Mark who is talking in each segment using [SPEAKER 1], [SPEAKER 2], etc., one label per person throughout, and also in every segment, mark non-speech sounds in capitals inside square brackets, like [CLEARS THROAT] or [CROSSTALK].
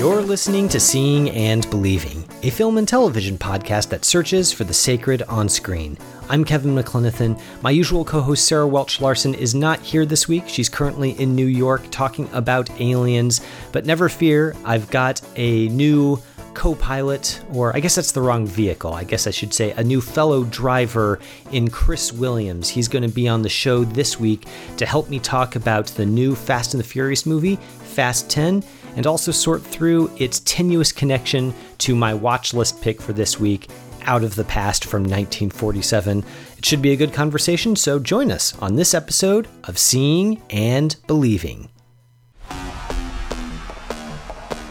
[SPEAKER 1] You're listening to Seeing and Believing, a film and television podcast that searches for the sacred on screen. I'm Kevin McLenithan. My usual co host Sarah Welch Larson is not here this week. She's currently in New York talking about aliens. But never fear, I've got a new co pilot, or I guess that's the wrong vehicle. I guess I should say a new fellow driver in Chris Williams. He's going to be on the show this week to help me talk about the new Fast and the Furious movie, Fast 10 and also sort through its tenuous connection to my watch list pick for this week, Out of the Past from 1947. It should be a good conversation, so join us on this episode of Seeing and Believing.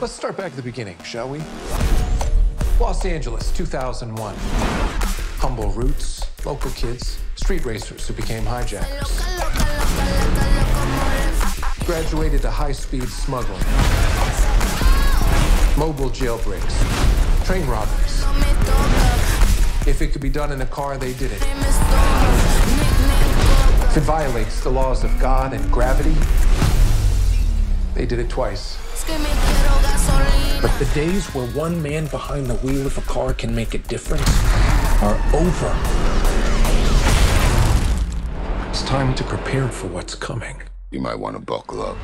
[SPEAKER 2] Let's start back at the beginning, shall we? Los Angeles, 2001. Humble roots, local kids, street racers who became hijackers. Graduated to high-speed smuggling. Mobile jailbreaks. Train robberies. If it could be done in a car, they did it. If it violates the laws of God and gravity, they did it twice. But the days where one man behind the wheel of a car can make a difference are over. It's time to prepare for what's coming.
[SPEAKER 3] You might want to buckle up.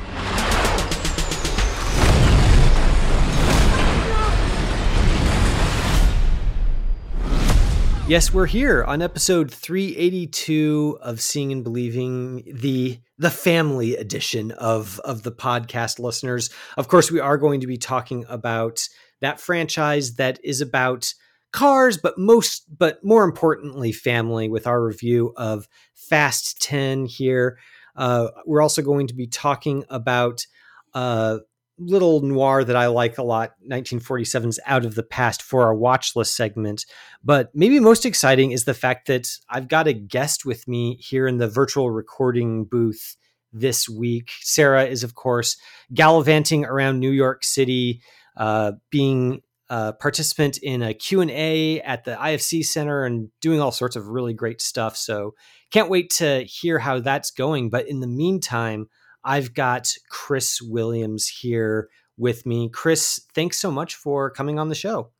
[SPEAKER 1] Yes, we're here on episode 382 of Seeing and Believing, the the family edition of of the podcast listeners. Of course, we are going to be talking about that franchise that is about cars, but most but more importantly, family with our review of Fast 10 here. Uh, we're also going to be talking about a little noir that I like a lot, 1947's Out of the Past for our watch list segment. But maybe most exciting is the fact that I've got a guest with me here in the virtual recording booth this week. Sarah is, of course, gallivanting around New York City, uh, being participant in a Q&A at the IFC Center and doing all sorts of really great stuff. So can't wait to hear how that's going. But in the meantime, I've got Chris Williams here with me. Chris, thanks so much for coming on the show.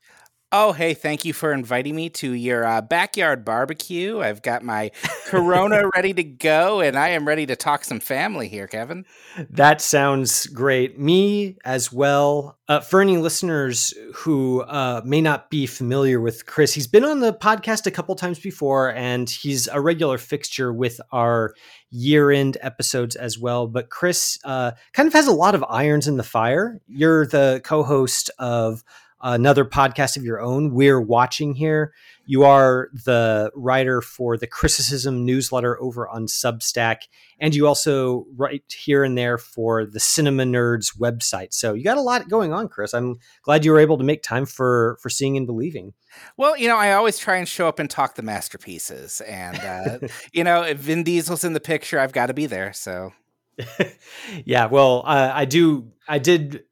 [SPEAKER 4] Oh, hey, thank you for inviting me to your uh, backyard barbecue. I've got my Corona [LAUGHS] ready to go, and I am ready to talk some family here, Kevin.
[SPEAKER 1] That sounds great. Me as well. Uh, for any listeners who uh, may not be familiar with Chris, he's been on the podcast a couple times before, and he's a regular fixture with our year end episodes as well. But Chris uh, kind of has a lot of irons in the fire. You're the co host of another podcast of your own. We're watching here. You are the writer for the Criticism newsletter over on Substack, and you also write here and there for the Cinema Nerds website. So you got a lot going on, Chris. I'm glad you were able to make time for for seeing and believing.
[SPEAKER 4] Well, you know, I always try and show up and talk the masterpieces, and uh, [LAUGHS] you know, if Vin Diesel's in the picture, I've got to be there. So. [LAUGHS]
[SPEAKER 1] yeah, well, uh, I do. I did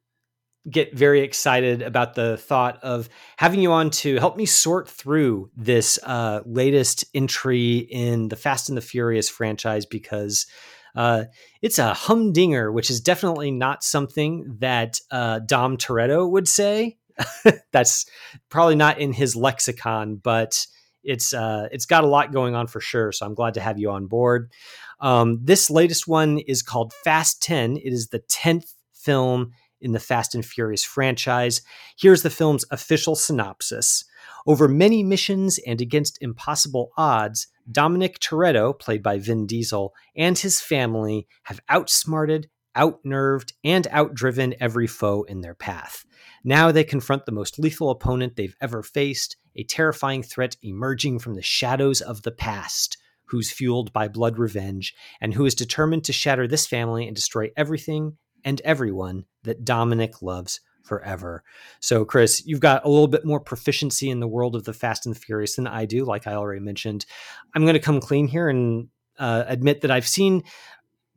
[SPEAKER 1] get very excited about the thought of having you on to help me sort through this uh, latest entry in the Fast and the Furious franchise because uh, it's a humdinger, which is definitely not something that uh, Dom Toretto would say. [LAUGHS] That's probably not in his lexicon, but it's uh, it's got a lot going on for sure. So I'm glad to have you on board. Um, this latest one is called Fast 10. It is the 10th film in the Fast and Furious franchise. Here's the film's official synopsis. Over many missions and against impossible odds, Dominic Toretto, played by Vin Diesel, and his family have outsmarted, outnerved, and outdriven every foe in their path. Now they confront the most lethal opponent they've ever faced a terrifying threat emerging from the shadows of the past, who's fueled by blood revenge, and who is determined to shatter this family and destroy everything and everyone that Dominic loves forever. So, Chris, you've got a little bit more proficiency in the world of the Fast and the Furious than I do, like I already mentioned. I'm going to come clean here and uh, admit that I've seen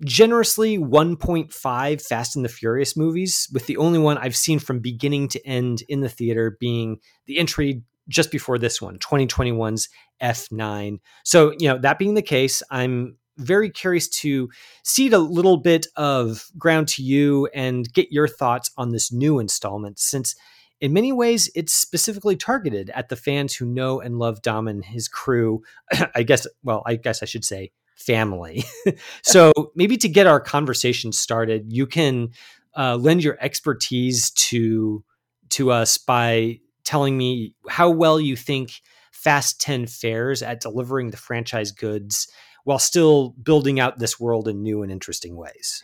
[SPEAKER 1] generously 1.5 Fast and the Furious movies, with the only one I've seen from beginning to end in the theater being the entry just before this one, 2021's F9. So, you know, that being the case, I'm very curious to cede a little bit of ground to you and get your thoughts on this new installment, since in many ways it's specifically targeted at the fans who know and love Dom and his crew. [CLEARS THROAT] I guess, well, I guess I should say family. [LAUGHS] so maybe to get our conversation started, you can uh, lend your expertise to to us by telling me how well you think Fast 10 fares at delivering the franchise goods while still building out this world in new and interesting ways.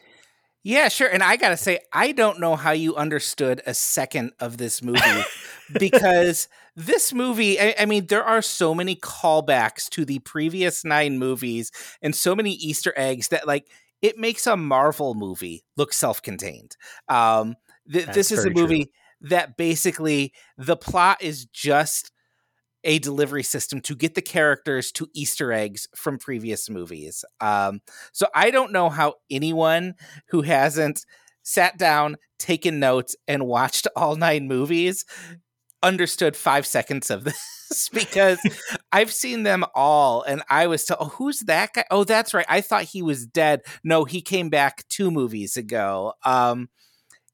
[SPEAKER 4] Yeah, sure. And I got to say, I don't know how you understood a second of this movie [LAUGHS] because this movie, I, I, mean, there are so many callbacks to the previous nine movies and so many Easter eggs that, like, it makes a Marvel movie look self contained. Um, th- this is a movie true. that basically the plot is just a delivery system to get the characters to Easter eggs from previous movies. Um, so I don't know how anyone who hasn't sat down, taken notes, and watched [LAUGHS] all nine movies understood five seconds of [LAUGHS] this because I've seen them all and I was told, oh, who's that guy? Oh, that's right. I thought he was dead. No, he came back two movies ago. Um,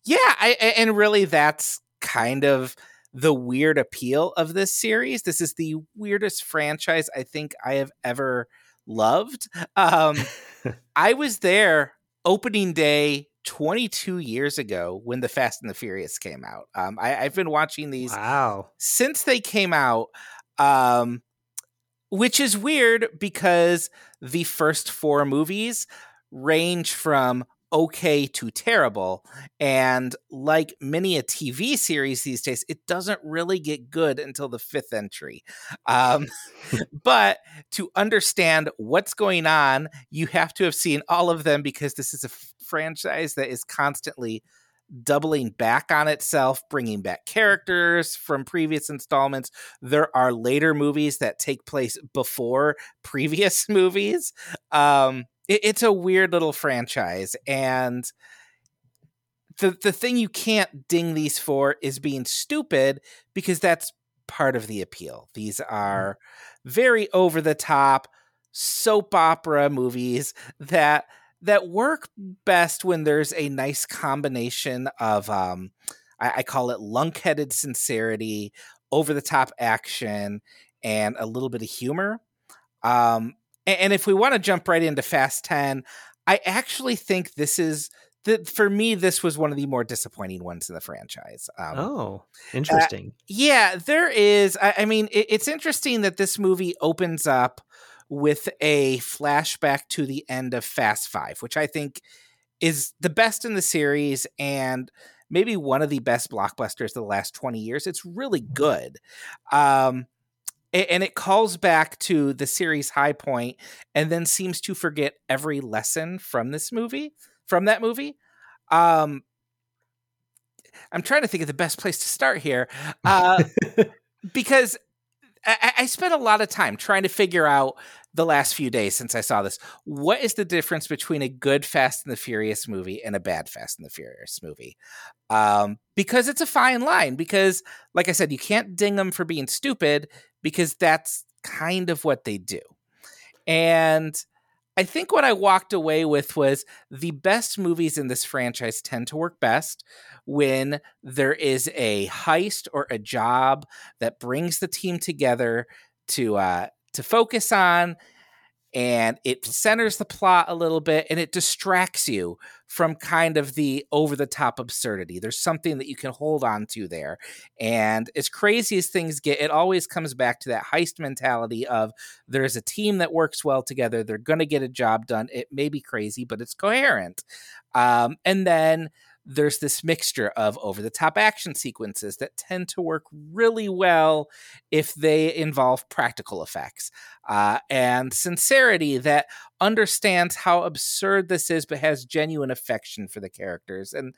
[SPEAKER 4] yeah, I, and really that's kind of the weird appeal of this series. This is the weirdest franchise I think I have ever loved. Um, [LAUGHS] I was there opening day 22 years ago when the Fast and the Furious came out. Um, I, have been watching these
[SPEAKER 1] wow.
[SPEAKER 4] since they came out, um, which is weird because the first four movies range from okay to terrible. And like many a TV series these days, it doesn't really get good until the fifth entry. Um, [LAUGHS] but to understand what's going on, you have to have seen all of them because this is a f- franchise that is constantly doubling back on itself, bringing back characters from previous installments. There are later movies that take place before previous [LAUGHS] movies. Um, it, it's a weird little franchise, and the the thing you can't ding these for is being stupid because that's part of the appeal. These mm-hmm. are very over the top soap opera movies that that work best when there's a nice combination of um I, I call it lunkheaded sincerity, over the top action, and a little bit of humor. Um, and if we want to jump right into Fast 10, I actually think this is that for me this was one of the more disappointing ones in the franchise
[SPEAKER 1] um, oh interesting. uh,
[SPEAKER 4] yeah there is i, I mean it, it's interesting that this movie opens up with a flashback to the end of fast five which i think is the best in the series and maybe one of the best blockbusters of the last 20 years. It's really good. Um, and it calls back to the series high point and then seems to forget every lesson from this movie from that movie um i'm trying to think of the best place to start here uh [LAUGHS] because I, I spent a lot of time trying to figure out the last few days since I saw this. What is the difference between a good Fast and the Furious movie and a bad Fast and the Furious movie? Um, because it's a fine line. Because, like I said, you can't ding them for being stupid because that's kind of what they do. And I think what I walked away with was the best movies in this franchise tend to work best when there is a heist or a job that brings the team together to uh, to focus on and it centers the plot a little bit and it distracts you from kind of the over the top absurdity. There's something that you can hold on to there. And as crazy as things get, it always comes back to that heist mentality of there's a team that works well together. They're going to get a job done. It may be crazy, but it's coherent. Um, and then there's this mixture of over the top action sequences that tend to work really well if they involve practical effects uh, and sincerity that understands how absurd this is but has genuine affection for the characters and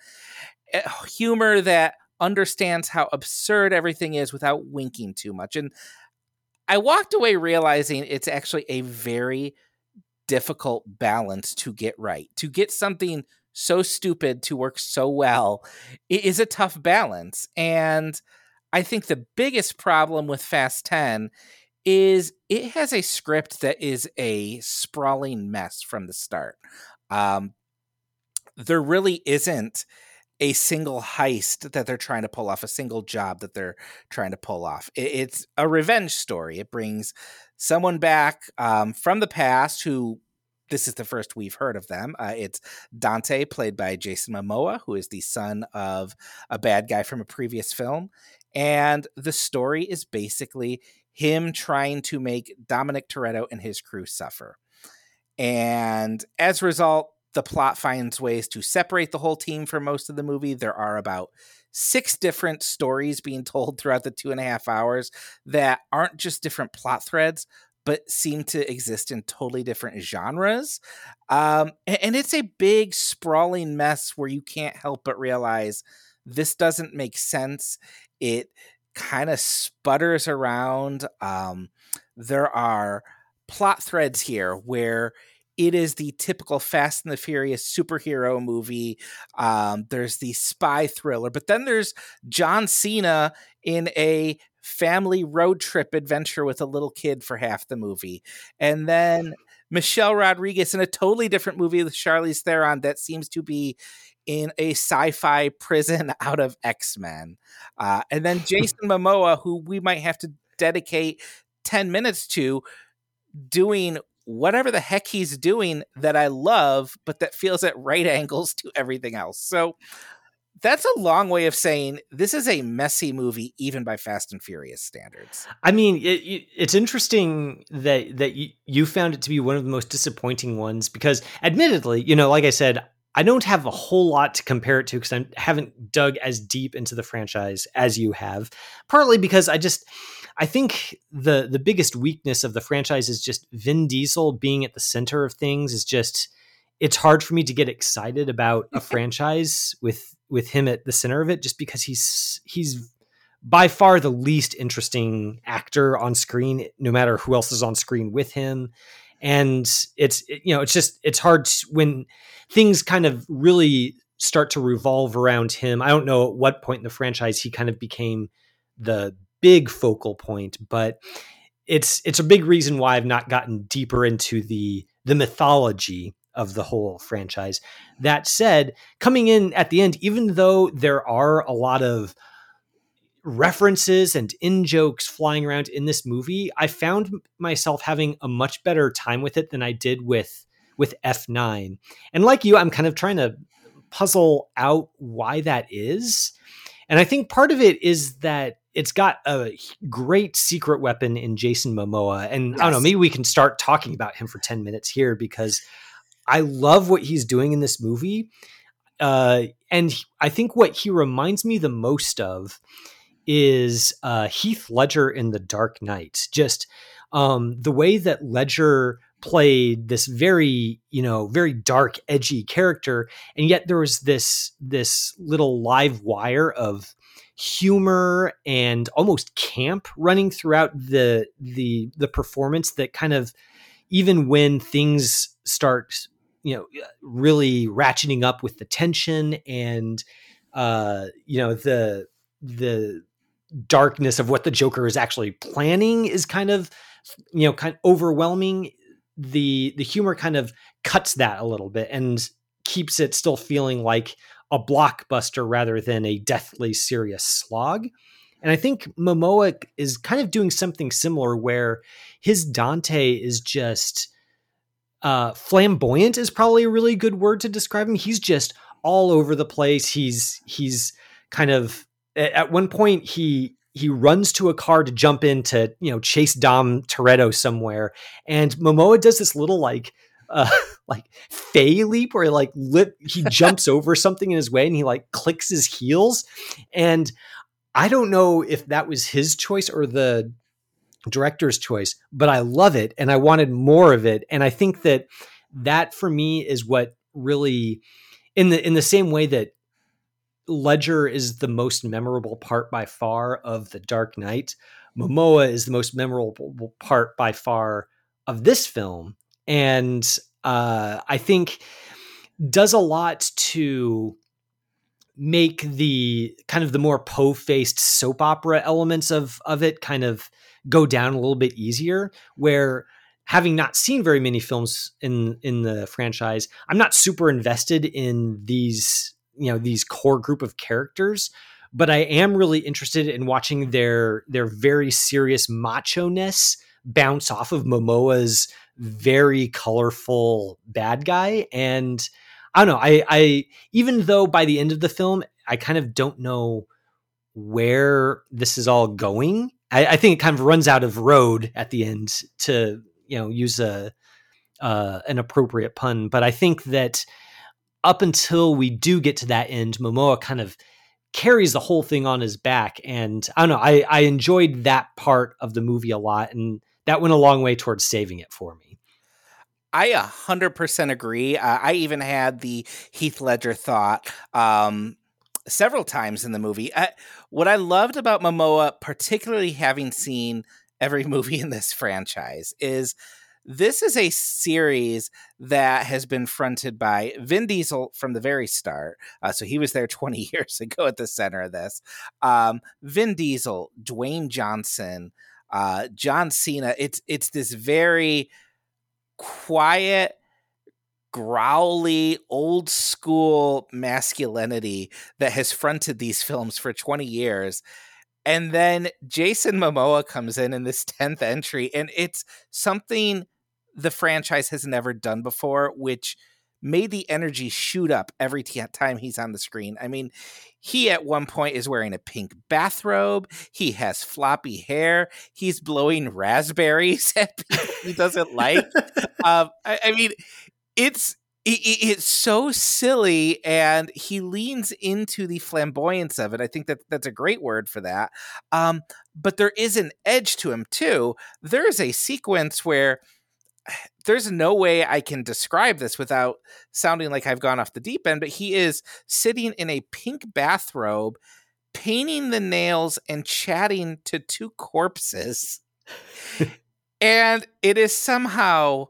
[SPEAKER 4] uh, humor that understands how absurd everything is without winking too much and i walked away realizing it's actually a very difficult balance to get right to get something so stupid to work so well it is a tough balance and i think the biggest problem with fast 10 is it has a script that is a sprawling mess from the start um, there really isn't a single heist that they're trying to pull off, a single job that they're trying to pull off. It's a revenge story. It brings someone back um, from the past who this is the first we've heard of them. Uh, it's Dante, played by Jason Momoa, who is the son of a bad guy from a previous film. And the story is basically him trying to make Dominic Toretto and his crew suffer. And as a result, the plot finds ways to separate the whole team for most of the movie. There are about six different stories being [LAUGHS] told throughout the two and a half hours that aren't just different plot threads, but seem to exist in totally different genres. Um, and, it's a big, sprawling mess where you can't help but realize this doesn't make sense. It kind of sputters around. Um, there are plot threads here where it is the typical Fast and the Furious superhero movie. Um, there's the spy thriller, but then there's John Cena in a family road trip adventure with a little kid for half the movie. And then Michelle Rodriguez in a totally different movie with Charlize Theron that seems to be in a sci-fi prison [LAUGHS] out of X-Men. Uh, and then [LAUGHS] Jason Momoa, who we might have to dedicate 10 minutes to doing whatever the heck he's doing that I love, but that feels at right [LAUGHS] angles to everything else. So that's a long way of saying this is a messy movie, even by Fast and Furious standards.
[SPEAKER 1] I mean, it, it's interesting that that you, you found it to be one of the most disappointing ones because, admittedly, you know, like I said, I don't have a whole lot to compare it to because I haven't dug as deep into the franchise as you have. Partly because I just I think the the biggest weakness of the franchise is just Vin Diesel being at the center of things is just it's hard for me to get excited about a [LAUGHS] franchise with with him at the center of it just because he's he's by far the least interesting actor on screen no matter who else is on screen with him. And it's you know it's just it's hard when things kind of really start to revolve around him. I don't know at what point in the franchise he kind of became the big focal point, but it's it's a big reason why I've not gotten deeper into the the mythology of the whole franchise. That said, coming in at the end, even though there are a lot of references and in jokes flying around in this movie, I found myself having a much better time with it than I did with with F9. And like you, I'm kind of trying to puzzle out why that is. And I think part of it is that it's got a great secret weapon in Jason Momoa. And yes. I don't know, maybe we can start talking about him for 10 minutes here because I love what he's doing in this movie. Uh, and I think what he reminds me the most of is uh, Heath Ledger in The Dark Knight. Just um, the way that Ledger played this very you know very dark edgy character and yet there was this this little live wire of humor and almost camp running throughout the the the performance that kind of even when things start you know really ratcheting up with the tension and uh you know the the darkness of what the joker is actually planning is kind of you know kind of overwhelming the the humor kind of cuts that a little bit and keeps it still feeling like a blockbuster rather than a deathly serious slog. And I think Momoa is kind of doing something similar where his Dante is just uh, flamboyant is probably a really good word to describe him. He's just all over the place. He's he's kind of at one point he he runs to a car to jump in to you know chase Dom Toretto somewhere, and Momoa does this little like uh, [LAUGHS] like fey leap where he like lip, he [LAUGHS] jumps over something in his way and he like clicks his heels. And I don't know if that was his choice or the director's choice, but I love it and I wanted more of it. And I think that that for me is what really in the in the same way that Ledger is the most memorable part by far of The Dark Knight. Momoa is the most memorable part by far of this film. And uh, I think does a lot to make the kind of the more po-faced soap opera elements of of it kind of go down a little bit easier where having not seen very many films in in the franchise i'm not super invested in these you know these core group of characters but i am really interested in watching their their very serious macho ness bounce off of momoa's very colorful bad guy and I don't know. I, I even though by the end of the film, I kind of don't know where this is all going. I, I think it kind of runs out of road at the end to you know use a uh, an appropriate pun. But I think that up until we do get to that end, Momoa kind of carries the whole thing on his back, and I don't know. I I enjoyed that part of the movie a lot, and that went a long way towards saving it for me.
[SPEAKER 4] I 100% agree. Uh, I even had the Heath Ledger thought um, several times in the movie. I, what I loved about Momoa, particularly having seen every [LAUGHS] movie in this franchise, is this is a series that has been fronted by Vin Diesel from the very start. Uh, so he was there [LAUGHS] 20 years ago at the center of this. Um, Vin Diesel, Dwayne Johnson, uh, John Cena. It's it's this very quiet, growly, old school masculinity that has fronted these films for 20 years. And then Jason Momoa comes in in this [LAUGHS] 10th entry, and it's something the franchise has never done before, which made the energy shoot up every t- time he's on the screen. I mean, he at one point is wearing a pink bathrobe. He has floppy hair. He's blowing raspberries [LAUGHS] at people he doesn't like. [LAUGHS] um, I, I, mean, it's it, it's so silly, and he leans into the flamboyance of it. I think that that's a great word for that. Um, but there is an edge to him too. There is a sequence where [SIGHS] there's no way I can describe this without sounding like I've gone off the deep end, but he is sitting in a pink bathrobe, painting the nails and chatting to two corpses. [LAUGHS] and it is somehow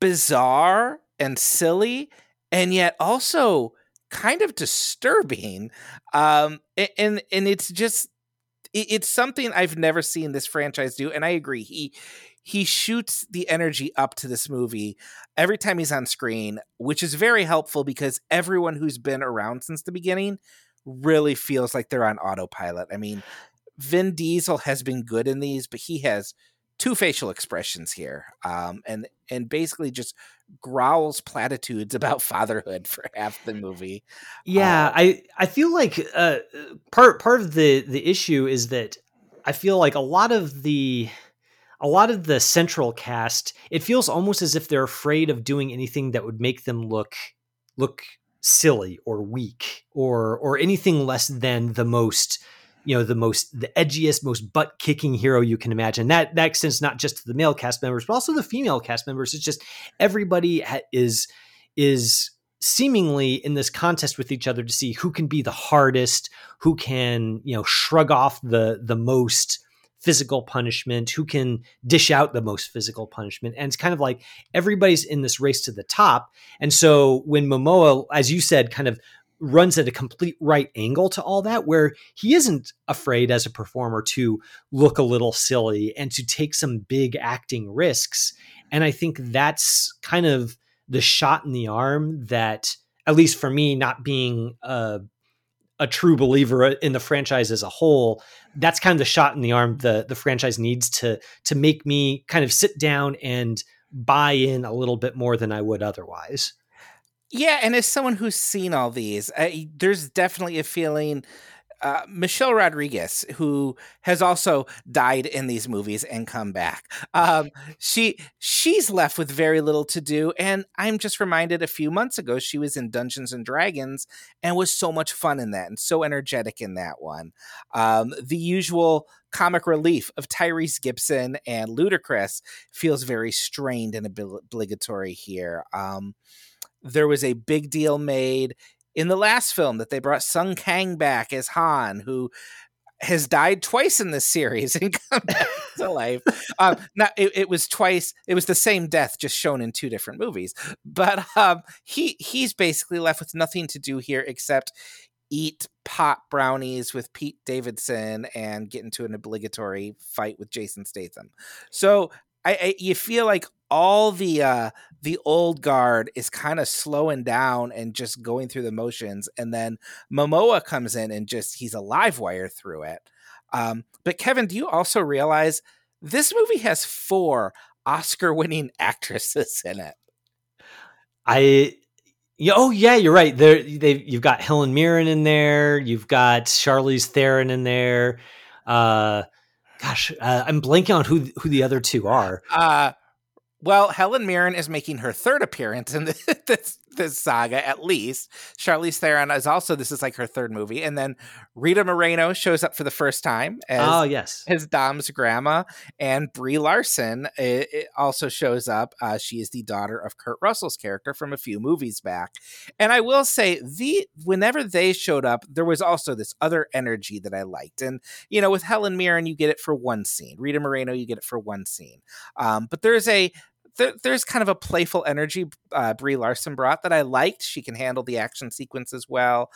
[SPEAKER 4] bizarre and silly, and yet also kind of disturbing. Um, and and it's just it's something I've never seen this franchise do, and I agree. He he shoots the energy up to this movie every time he's on screen, which is very helpful because everyone who's been around since the beginning really feels like they're on autopilot. I mean, Vin Diesel has been good in these, but he has two facial expressions here, um, and and basically just growls platitudes [LAUGHS] about fatherhood for half the movie.
[SPEAKER 1] Yeah, uh, I I feel like uh, part part of the the issue is that I feel like a lot of the a lot of the central cast, it feels almost as if they're afraid of doing anything that would make them look look silly or weak or or anything less than the most you know the most the edgiest most butt kicking hero you can imagine. That that extends not just to the male cast members but also the female cast members. It's just everybody ha- is is seemingly in this contest with each other to see who can be the hardest who can you know shrug off the the most physical punishment, who can dish out the most physical punishment. And it's kind of like everybody's in this race to the top. And so when Momoa, as you said, kind of runs at a complete right angle to all that, where he isn't afraid as a performer to look a little silly and to take some big acting risks. And I think that's kind of the shot in the arm that, at least for me, not being a a true believer in the franchise as a whole, that's kind of the shot in the arm the the franchise needs to to make me kind of sit down and buy in a little bit more than I would otherwise.
[SPEAKER 4] Yeah, and as someone who's seen all these, there's definitely a feeling uh, Michelle Rodriguez, who has also died in these movies and come back. Um, she she's left with very little to do, and I'm just reminded a few months ago she was in Dungeons and Dragons and was so much fun in that and so energetic in that one. Um, the usual comic relief of Tyrese Gibson and Ludacris feels very strained and obligatory here. Um, there was a big deal made in the last film that they brought Sung Kang back as Han, who has died twice in this series [LAUGHS] and come back to life. Um, not it, it, was twice. It was the same death, just shown in two different movies. But um, he he's basically left with nothing to do here except eat pot brownies with Pete Davidson and get into an obligatory fight with Jason Statham. So I, I you feel like all the uh the old guard is kind of slowing down and just going through the motions and then Momoa comes in and just he's a live wire through it. Um but Kevin, do you also realize this movie has four Oscar winning [LAUGHS] actresses in it?
[SPEAKER 1] I oh yeah, you're right. There, they you've got Helen Mirren in there. You've got Charlize Theron in there. Uh, gosh, uh, I'm blanking on who who the other two are.
[SPEAKER 4] Uh, well, Helen Mirren is making her third appearance in [LAUGHS] this this saga, at least. Charlize Theron is also this is like her third movie, and then Rita Moreno shows up for the first time as
[SPEAKER 1] oh yes,
[SPEAKER 4] his Dom's grandma, and Brie Larson it, it also shows up. Uh, she is the daughter of Kurt Russell's character from a few movies back, and I will say the whenever they showed up, there was also this other energy that I liked, and you know with Helen Mirren you get it for one scene, Rita Moreno you get it for one scene, um, but there's a there, there's kind of a playful energy uh, Brie Larson brought that I liked. She can handle the action sequence as well.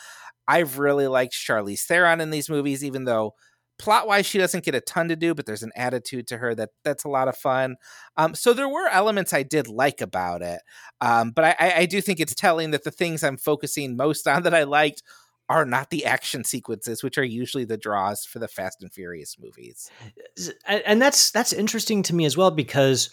[SPEAKER 4] I've really liked Charlize Theron in these movies, even though plot wise she doesn't get a ton to do, but there's an attitude to her that that's a lot of fun. Um, so there were elements I did like about it, um, but I, I do think it's telling that the things I'm focusing most on that I liked are not the action sequences, which are usually the draws for the Fast and Furious movies.
[SPEAKER 1] And that's that's interesting to me as well because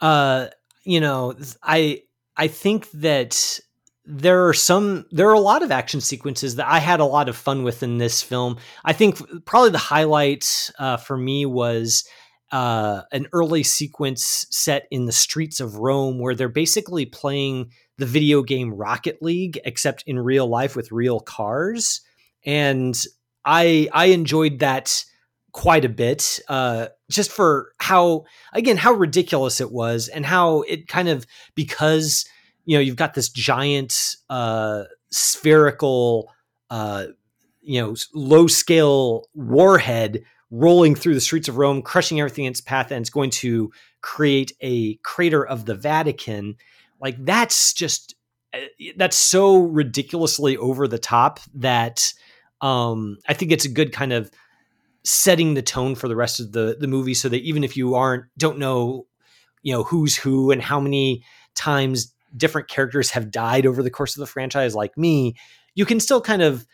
[SPEAKER 1] uh, you know, I I think that there are some there are a lot of action sequences that I had a lot of fun with in this film. I think probably the highlight uh, for me was uh, an early sequence set in the streets of Rome where they're basically playing the video game Rocket League except in real life with real cars and I I enjoyed that quite a bit, uh, just for how again how ridiculous it was and how it kind of because you know you've got this giant uh, spherical uh, you know low scale warhead rolling through the streets of Rome, crushing everything in its path, and it's going to create a crater of the Vatican. Like that's just uh, that's so ridiculously over the top that um, I think it's a good kind of setting the tone for the rest of the the movie so that even if you aren't don't know you know who's who and how many times different characters have died over the course of the franchise like me you can still kind of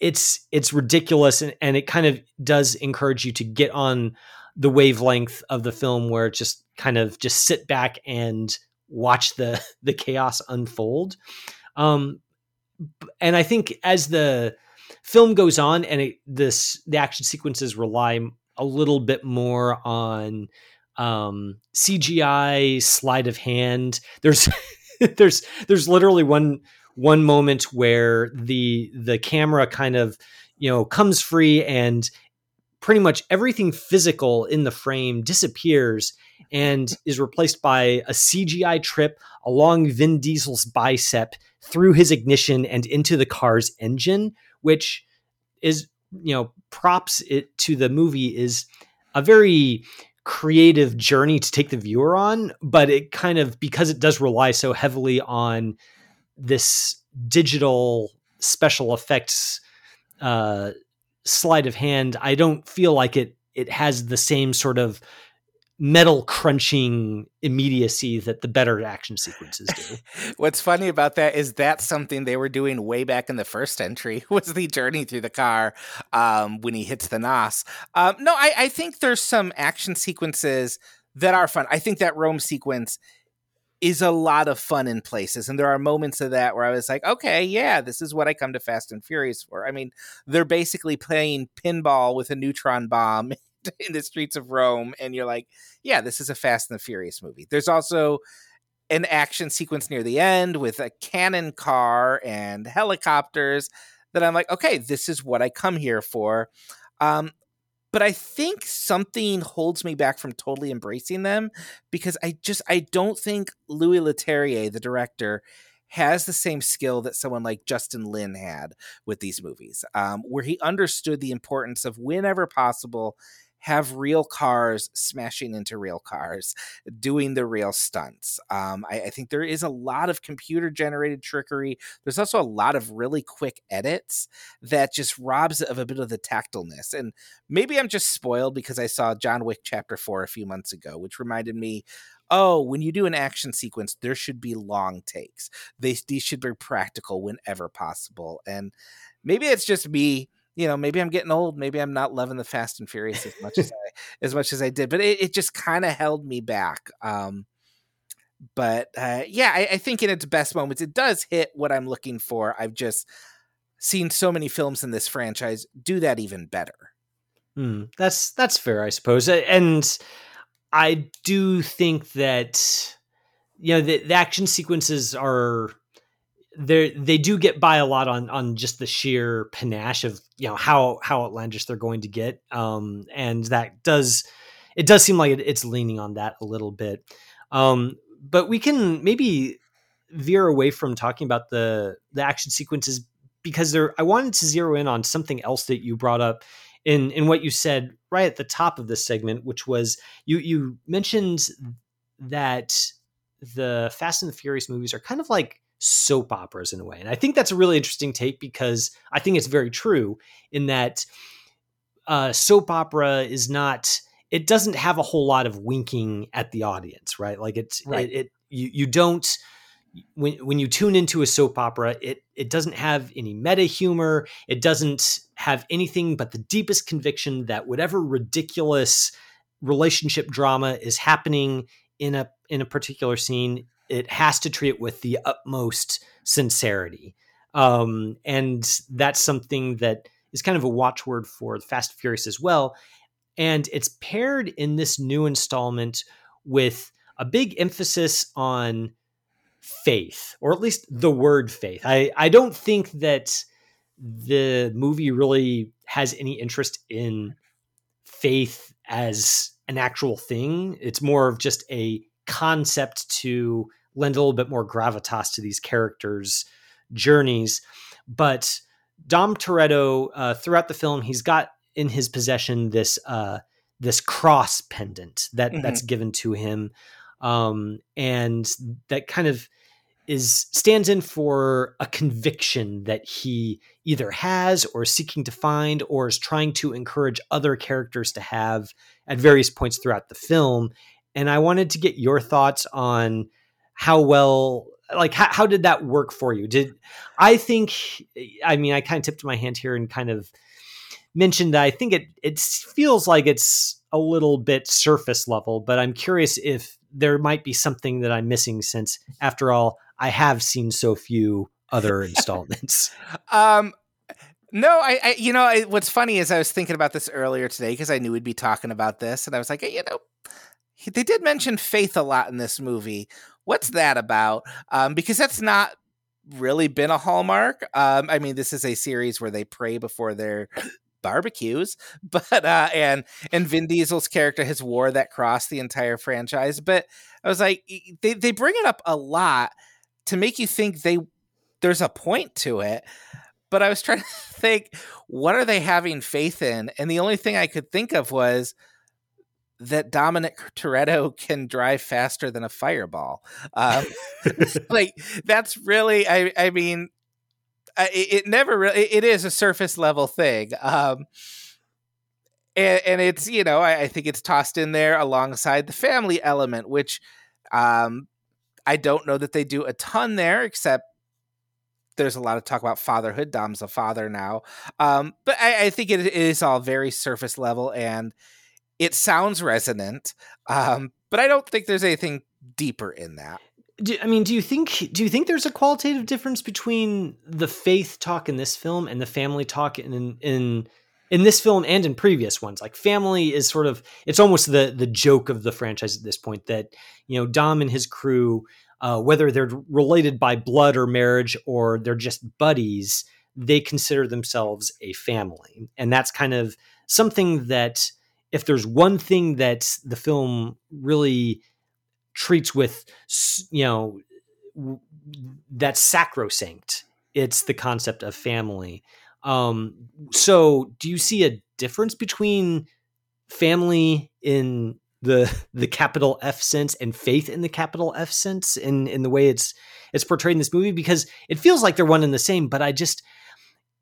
[SPEAKER 1] it's it's ridiculous and, and it kind of does encourage you to get on the wavelength of the film where it just kind of just sit back and watch the [LAUGHS] the chaos unfold. Um and i think as the film goes on and it, this the action sequences rely a little bit more on um, CGI sleight of hand. There's [LAUGHS] there's there's literally one one moment where the the camera kind of you know comes free and pretty much everything physical in the frame disappears and [LAUGHS] is replaced by a CGI trip along Vin Diesel's bicep through his ignition and into the car's engine, which is you know props it to the movie is a very creative journey to take the viewer on but it kind of because it does rely so heavily on this digital special effects uh sleight of hand i don't feel like it it has the same sort of metal crunching immediacy that the better action sequences do. [LAUGHS]
[SPEAKER 4] What's funny about that is that's something they were doing way back in the first entry [LAUGHS] was the journey through the car um, when he hits the nos. Um, no, I, I think there's some action sequences that are fun. I think that Rome sequence is a lot of fun in places. And there are moments of that where I was like, okay, yeah, this is what I come to Fast and Furious for. I mean, they're basically playing pinball with a neutron bomb [LAUGHS] in the streets of Rome. And you're like, yeah, this is a Fast and the Furious movie. There's also an action sequence near the end with a cannon car and helicopters that I'm like, okay, this is what I come here for. Um, but I think something holds me back from totally embracing them because I just I don't think Louis Leterrier, the director, has the same skill that someone like Justin Lin had with these movies, um, where he understood the importance of whenever possible have real cars smashing into real cars, doing the real stunts. Um, I, I, think there is a lot of computer generated trickery. There's also a lot of really quick edits that just robs it of a bit of the tactileness. And maybe I'm just spoiled because I saw John Wick Chapter 4 a few months ago, which reminded me oh, when you do an action sequence, there should be long takes. They, these should be practical whenever possible. And maybe it's just me you know, maybe I'm getting old. Maybe I'm not loving the Fast and Furious as much as I as much as I did, but it, it just kind of held me back. Um, but uh, yeah, I, I, think in its best moments, it does hit what I'm looking for. I've just seen so many films in this franchise do that even better.
[SPEAKER 1] Mm, that's that's fair, I suppose, and I do think that you know the, the action sequences are they they do get by a lot on on just the sheer panache of you know how how outlandish they're going to get. Um and that does it does seem like it, it's leaning on that a little bit. Um but we can maybe veer away from talking about the the action sequences because there I wanted to zero in on something else that you brought up in in what you said right at the top of this segment which was you you mentioned that the Fast and the Furious movies are kind of like soap operas in a way. And I think that's a really interesting take because I think it's very true in that uh, soap opera is not it doesn't have a whole lot of winking at the audience, right? Like it's right. it, it you you don't when when you tune into a soap opera, it it doesn't have any meta humor. It doesn't have anything but the deepest conviction that whatever ridiculous relationship drama is happening in a in a particular scene it has to treat it with the utmost sincerity. Um, and that's something that is kind of a watchword for Fast and Furious as well. And it's paired in this new installment with a big emphasis on faith, or at least the word faith. I, I don't think that the movie really has any interest in faith as an actual thing. It's more of just a concept to lend a little bit more gravitas to these characters' journeys. But Dom Toretto, uh, throughout the film, he's got in his possession this uh, this cross pendant that mm-hmm. that's given to him, um, and that kind of is stands in for a conviction that he either has or is seeking to find or is trying to encourage other characters to have at various points throughout the film and I wanted to get your thoughts on how well like how, how did that work for you did i think i mean i kind of tipped my hand here and kind of mentioned that i think it it feels like it's a little bit surface level but i'm curious if there might be something that i'm missing since after all i have seen so few other [LAUGHS] installments
[SPEAKER 4] um no, I, I you know, I, what's funny is I was thinking about this earlier today because I knew we'd be talking about this, and I was like, hey, you know, they did mention faith a lot in this movie. What's that about? Um, because that's not really been a hallmark. Um, I mean, this is a series where they pray before their barbecues, [LAUGHS] but uh, and and Vin Diesel's character has wore that cross the entire franchise. But I was like, they they bring it up a lot to make you think they there's a point to it. But I was trying [LAUGHS] to think, what are they having faith in? And the only thing I could think of was that Dominic Toretto can drive faster than a fireball. Um, [LAUGHS] [LAUGHS] like that's really, I, I mean, it, it, never really, it is a surface level thing. Um, and, and it's, you know, I, I, think it's tossed in there alongside the family element, which um, I don't know that they do a ton there, except there's a lot of talk about fatherhood. Dom's a father now. Um, but I, I think it is all very surface level and it sounds resonant, um, but I don't think there's anything deeper in that.
[SPEAKER 1] do, I mean, do you think do you think there's a qualitative difference between the faith talk in this film and the family talk in in in this film and in previous ones? Like family is sort of it's almost the the joke of the franchise at this point that you know Dom and his crew, uh, whether they're related by blood or marriage or they're just buddies, they consider themselves a family, and that's kind of something that if there's one thing that the film really treats with you know that's sacrosanct it's the concept of family. Um so do you see a difference between family in the [LAUGHS] the capital F sense and faith in the capital F sense in in the way it's it's portrayed in this movie? Because it feels like they're one and the same but I just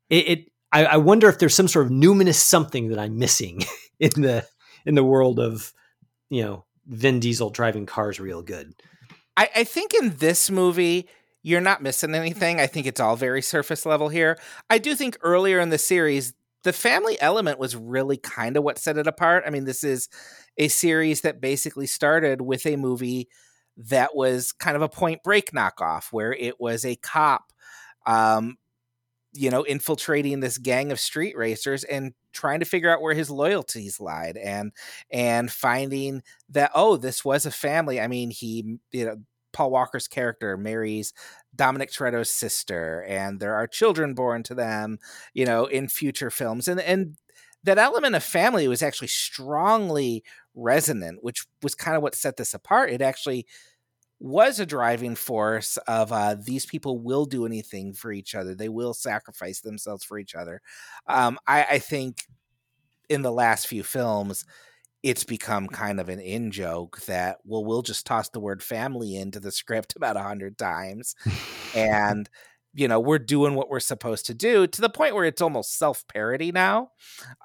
[SPEAKER 1] it, it I, I wonder if there's some sort of numinous something that I'm missing [LAUGHS] [LAUGHS] in the in the world of you know Vin Diesel driving cars real good.
[SPEAKER 4] I, I think in this movie, you're not missing anything. I think it's all very surface level here. I do think earlier in the series, the family element was really kind of what set it apart. I mean, this is a series that basically started with a movie that was kind of a point break knockoff, where it was a cop um, you know, infiltrating this gang of street racers and trying to figure out where his loyalties lied and and finding that oh, this was a family. I mean, he you know, Paul Walker's character marries Dominic Toretto's sister and there are children born to them, you know, in future films. And and that element of family was actually strongly resonant, which was kind of what set this apart. It actually was a driving force of uh, these people will do anything for each other. They will sacrifice themselves for each other. Um, I, I, think in the last few films, it's become kind of an in joke that well, we'll just toss the word family into the script [LAUGHS] about a hundred times, [LAUGHS] and you know we're doing what we're supposed to do to the point where it's almost self parody now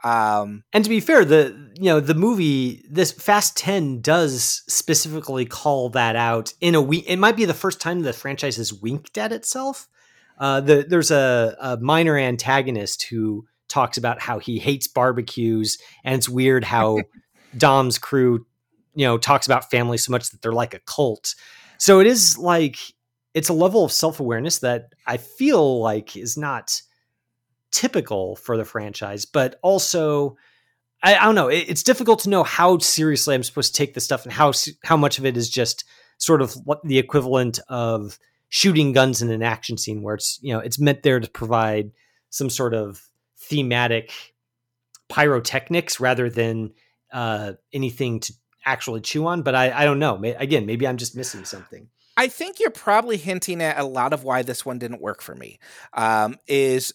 [SPEAKER 1] um and to be fair the you know the movie this fast 10 does specifically call that out in a week it might be the first time the franchise has winked at itself. Uh the, there's a, a minor antagonist who talks about how he hates barbecues and it's weird how [LAUGHS] dom's crew you know talks about family so much that they're like a cult. So it is like it's a level of self-awareness that I feel like is not typical for the franchise, but also I, I don't know. It, it's difficult to know how seriously I'm supposed to take this stuff and how how much of it is just sort of what the equivalent of shooting guns in an action scene, where it's you know it's meant there to provide some sort of thematic pyrotechnics rather than uh, anything to actually chew on. But I, I don't know. Again, maybe I'm just missing something.
[SPEAKER 4] I think you're probably hinting at a lot of why this one didn't work for me. Um, is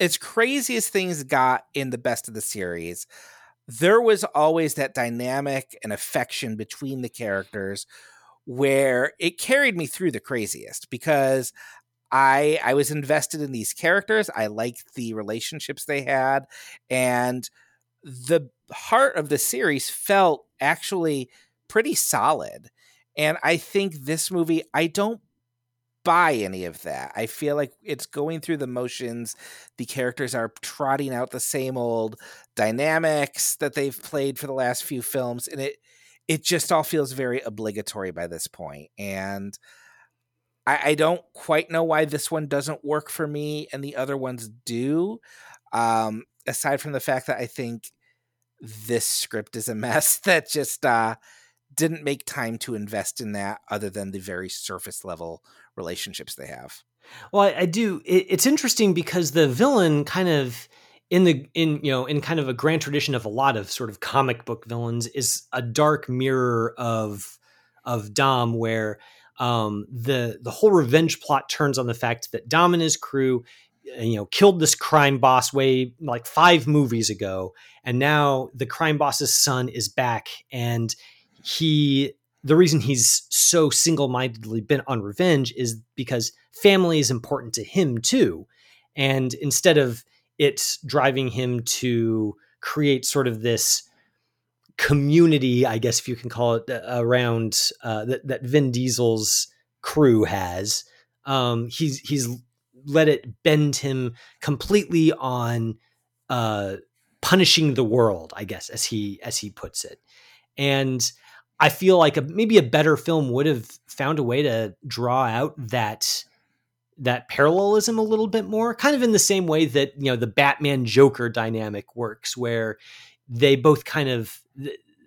[SPEAKER 4] as crazy as things got in the best of the series, there was always that dynamic and affection between the characters where it carried me through the craziest because I I was invested in these characters. I liked the relationships they had and the heart of the series felt actually pretty solid. And I think this movie, I don't buy any of that. I feel like it's going through the motions. The characters are trotting out the same old dynamics that they've played for the last few films, and it it just all feels very obligatory by this point. And I, I don't quite know why this one doesn't work for me and the other ones do. Um, aside from the fact that I think this script is a mess [LAUGHS] that just uh didn't make time to invest in that other than the very surface level relationships they have.
[SPEAKER 1] Well, I, I do. It, it's interesting because the villain kind of in the in you know in kind of a grand tradition of a lot of sort of comic book villains is a dark mirror of of Dom where um, the the whole revenge plot turns on the fact that Dom and his crew uh, you know killed this crime boss way like 5 movies ago and now the crime boss's son is back and he the reason he's so single-mindedly bent on revenge is because family is important to him too. And instead of it driving him to create sort of this community i guess if you can call it uh, around uh, that, that vin diesel's crew has um, he's he's let it bend him completely on uh, punishing the world i guess as he as he puts it. And I feel like a, maybe a better film would have found a way to draw out that that parallelism a little bit more, kind of in the same way that you know the Batman Joker dynamic works, where they both kind of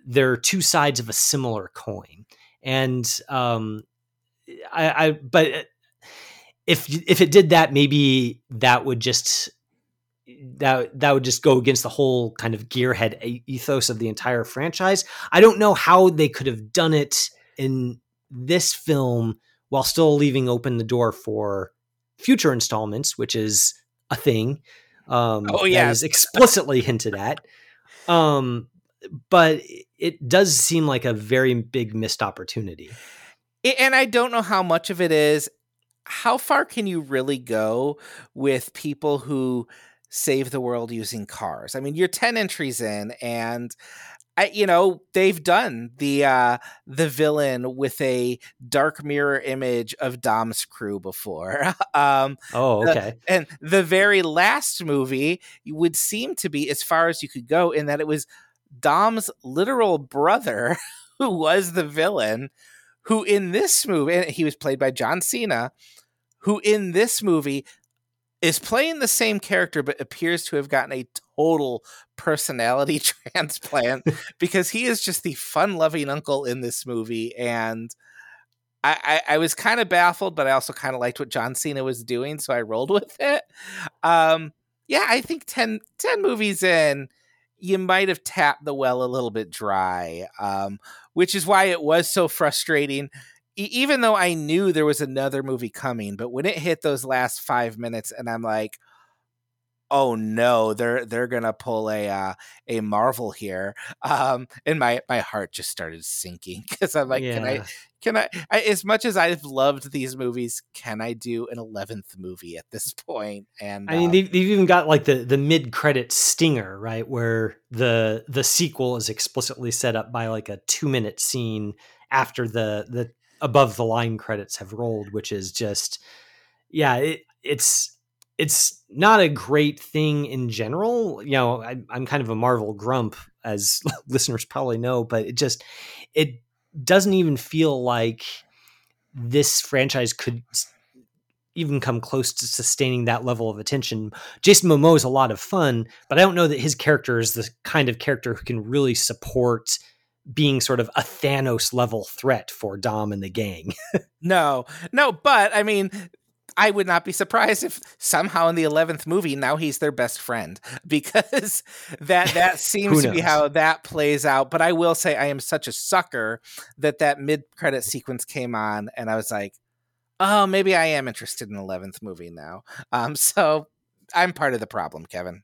[SPEAKER 1] they're two sides of a similar coin, and um, I, I but if if it did that, maybe that would just that that would just go against the whole kind of gearhead ethos of the entire franchise. I don't know how they could have done it in this film while still leaving open the door for future installments, which is a thing. Um, oh yeah, is explicitly hinted at. Um, but it does seem like a very big missed opportunity.
[SPEAKER 4] And I don't know how much of it is. How far can you really go with people who save the world using cars? I mean, you're 10 entries in, and I, you know they've done the uh the villain with a dark mirror image of Dom's crew before. [LAUGHS] um
[SPEAKER 1] oh, okay.
[SPEAKER 4] The, and the very last movie would seem to be as far as you could go in that it was Dom's literal brother [LAUGHS] who was the villain. Who in this movie, and he was played by John Cena, who in this movie is playing the same character but appears to have gotten a total personality [LAUGHS] transplant because he is just the fun-loving uncle in this movie and I, I, I was kind of baffled, but I also kind of liked what John Cena was doing, so I rolled [LAUGHS] with it. Um, yeah, I think 10, 10 movies in, you might have tapped the well a little bit dry, um, which is why it was so frustrating even though I knew there was another movie coming, but when it hit those last five minutes, and I'm like, oh no, they're they're gonna pull a uh, a Marvel here, um, and my my heart just started sinking [LAUGHS] because I'm like, yeah. can I? Can I, I? As much as I've loved these movies, can I do an eleventh movie at this point? And
[SPEAKER 1] I mean, um, they've, they've even got like the the mid credit stinger, right, where the the sequel is explicitly set up by like a two minute scene after the the above the line credits have rolled, which is just yeah, it, it's it's not a great thing in general. You know, I, I'm kind of a Marvel grump, as [LAUGHS] listeners probably know, but it just it doesn't even feel like this franchise could even come close to sustaining that level of attention. Jason Momoa is a lot of fun, but I don't know that his character is the kind of character who can really support being sort of a Thanos level threat for Dom and the gang. [LAUGHS]
[SPEAKER 4] no, no, but I mean, I would not be surprised if somehow in the eleventh movie now he's their best friend [LAUGHS] because that that [LAUGHS] seems to be how that plays out. But I will say I am such a sucker that that mid credit sequence came on and I was like, oh, maybe I am interested in eleventh movie now. Um, so I'm part of the problem, Kevin.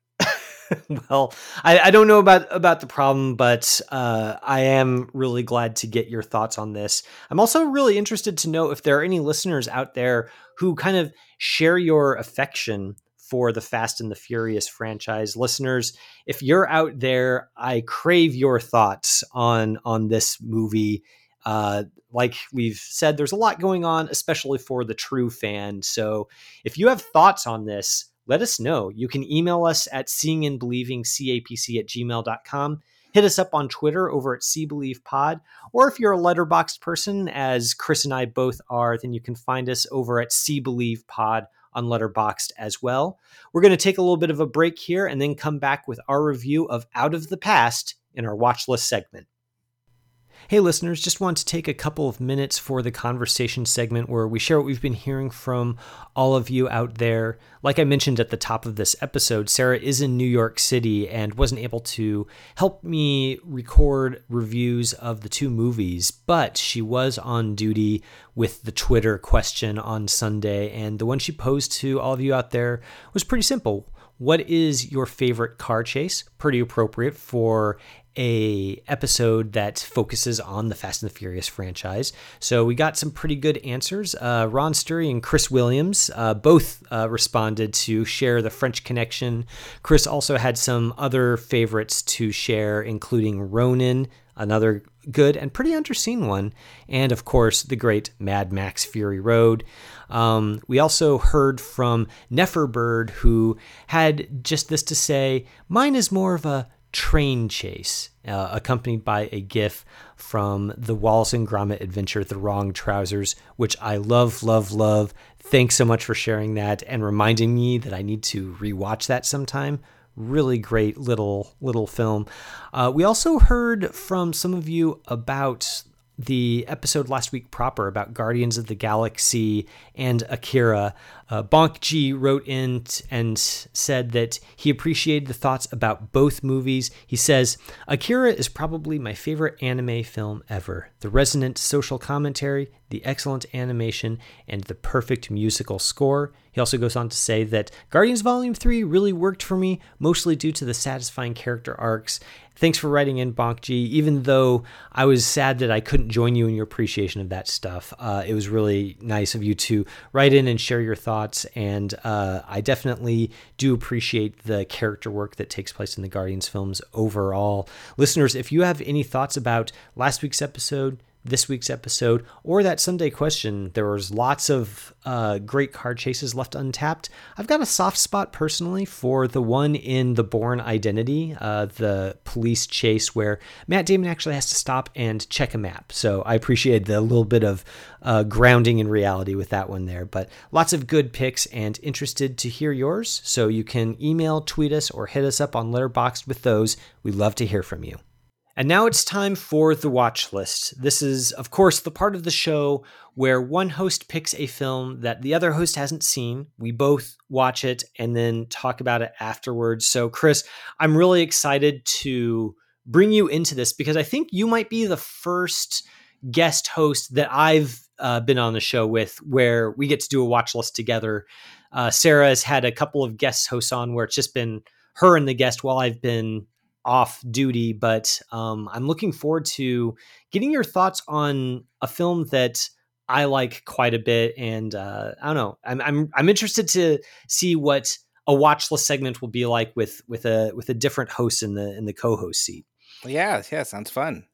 [SPEAKER 4] [LAUGHS]
[SPEAKER 1] well, I, I, don't know about about the problem, but uh, I am really glad to get your thoughts on this. I'm also really interested to know if there are any listeners out there who kind of share your affection for the Fast and the Furious franchise. Listeners, if you're out there, I crave your thoughts on on this movie. Uh, like we've said, there's a lot going on, especially for the true fan. So if you have thoughts on this, let us know. You can email us at seeingandbelievingcapc at gmail.com. Hit us up on Twitter over at SeeBelievePod. Or if you're a Letterboxd person, as Chris and I both are, then you can find us over at SeeBelievePod on Letterboxd as well. We're going to take a little bit of a break here and then come back with our review of Out of the Past in our watch list segment. Hey, listeners, just want to take a couple of minutes for the conversation segment where we share what we've been hearing from all of you out there. Like I mentioned at the top of this episode, Sarah is in New York City and wasn't able to help me record reviews of the two movies, but she was on duty with the Twitter question on Sunday. And the one she posed to all of you out there was pretty simple. What is your favorite car chase? Pretty appropriate for a episode that focuses on the Fast and the Furious franchise. So we got some pretty good answers. Uh, Ron Sturry and Chris Williams uh, both uh, responded to share the French Connection. Chris also had some other favorites to share, including Ronin, another good and pretty underseen one, and of course the great Mad Max Fury Road. Um, we also heard from Neferbird, who had just this to say: "Mine is more of a." train chase, uh, accompanied by a GIF from the Wallace and Gromit adventure, The Wrong Trousers, which I love, love, love. Thanks so much for sharing that and reminding me that I need to rewatch that sometime. Really great little little film. Uh, we also heard from some of you about the episode last week proper about Guardians of the Galaxy and Akira, uh, Bonk G wrote in t- and said that he appreciated the thoughts about both movies. He says, Akira is probably my favorite anime film ever. The resonant social commentary, the excellent animation, and the perfect musical score. He also goes on to say that Guardians Volume 3 really worked for me, mostly due to the satisfying character arcs thanks for writing in, Bonkji. Even though I was sad that I couldn't join you in your appreciation of that stuff, uh, it was really nice of you to write in and share your thoughts. And uh, I definitely do appreciate the character work that takes place in the Guardians films overall. Listeners, if you have any thoughts about last week's episode, this week's episode or that Sunday question. There was lots of uh, great card chases left untapped. I've got a soft spot personally for the one in The Bourne Identity, uh, the police chase where Matt Damon actually has to stop and check a map. So I appreciate the little bit of uh, grounding in reality with that one there. But lots of good picks and interested to hear yours. So you can email, tweet us, or hit us up on Letterboxd with those. We'd love to hear from you. And now it's time for the watch list. This is, of course, the part of the show where one host picks a film that the other host hasn't seen. We both watch it and then talk about it afterwards. So, Chris, I'm really excited to bring you into this because I think you might be the first guest host that I've uh, been on the show with where we get to do a watch list together. Uh, Sarah has had a couple of guest hosts on where it's just been her and the guest while I've been off duty, but um, I'm looking forward to getting your thoughts on a film that I like quite a bit, and uh, I don't know. I'm, I'm I'm interested to see what a watch list segment will be like with with a with a different host in the in the co-host seat.
[SPEAKER 4] Yeah, yeah, sounds fun.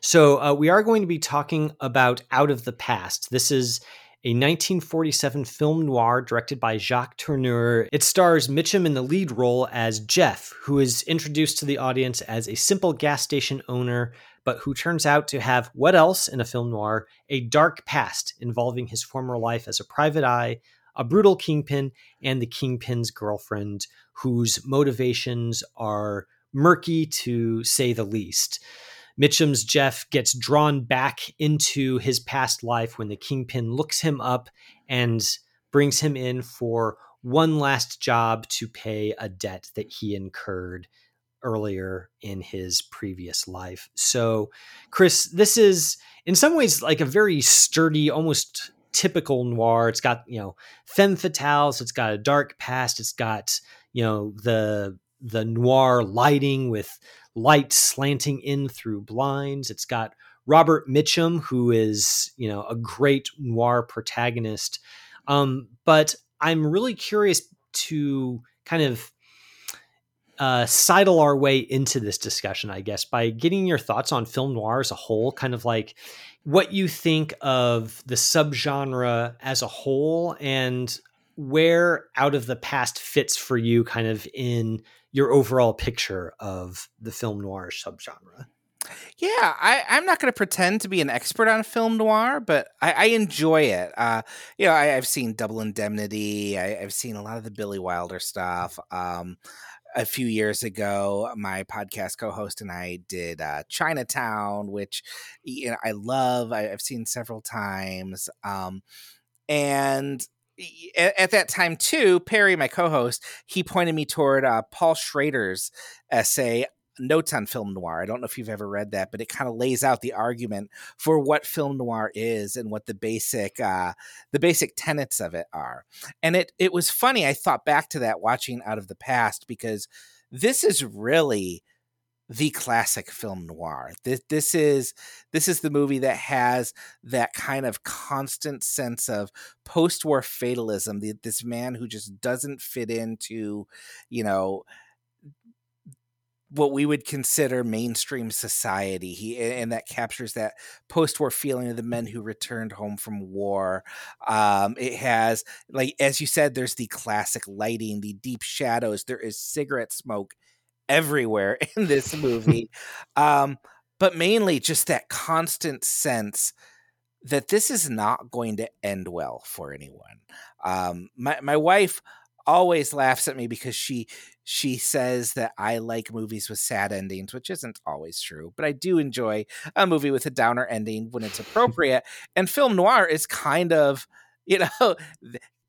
[SPEAKER 1] So uh, we are going to be talking about Out of the Past. This is a 1947 film noir directed by Jacques Tourneur. It stars Mitchum in the lead role as Jeff, who is introduced to the audience as a simple gas station owner, but who turns out to have what else in a film noir? A dark past involving his former life as a private eye, a brutal kingpin, and the kingpin's girlfriend, whose motivations are murky to say the least. Mitchum's Jeff gets drawn back into his past life when the Kingpin looks him up and brings him in for one last job to pay a debt that he incurred earlier in his previous life. So, Chris, this is in some ways like a very sturdy, almost typical noir. It's got, you know, femme fatales, it's got a dark past, it's got, you know, the the noir lighting with light slanting in through blinds. It's got Robert Mitchum, who is, you know, a great noir protagonist. Um, but I'm really curious to kind of uh, sidle our way into this discussion, I guess, by getting your thoughts on film noir as a whole, kind of like what you think of the subgenre as a whole and where out of the past fits for you kind of in your overall picture of the film noir subgenre.
[SPEAKER 4] Yeah, I, am not going to pretend to be an expert on film noir, but I, I enjoy it. Uh, you know, I, have seen Double Indemnity. I, have seen a lot of the Billy Wilder stuff. Um, a few years ago, my podcast co-host and I did uh, Chinatown, which you know I love. I, have seen several times, um, and at, at, that time too, Perry, my co-host, he pointed me toward uh, Paul Schrader's essay notes on film noir. I don't know if you've ever read that, but it kind of lays out the argument for what film noir is and what the basic uh, the basic tenets of it are. And it it was funny. I thought back to that watching Out of the Past because this is really the classic film noir. This this is this is the movie that has that kind of constant sense of post-war fatalism. The, this man who just doesn't fit into, you know, what we would consider mainstream society. He and that captures that post-war feeling of the men who returned home from war. Um, it has, like as you said, there's the classic lighting, the deep shadows. There is cigarette smoke everywhere [LAUGHS] in this movie. [LAUGHS] um, but mainly just that constant sense that this is not going to end well for anyone. Um, my my wife always laughs at me because she she says that I like movies with sad endings, which isn't always true, but I do enjoy a movie with a downer ending when it's [LAUGHS] appropriate. and film noir is kind of, you know,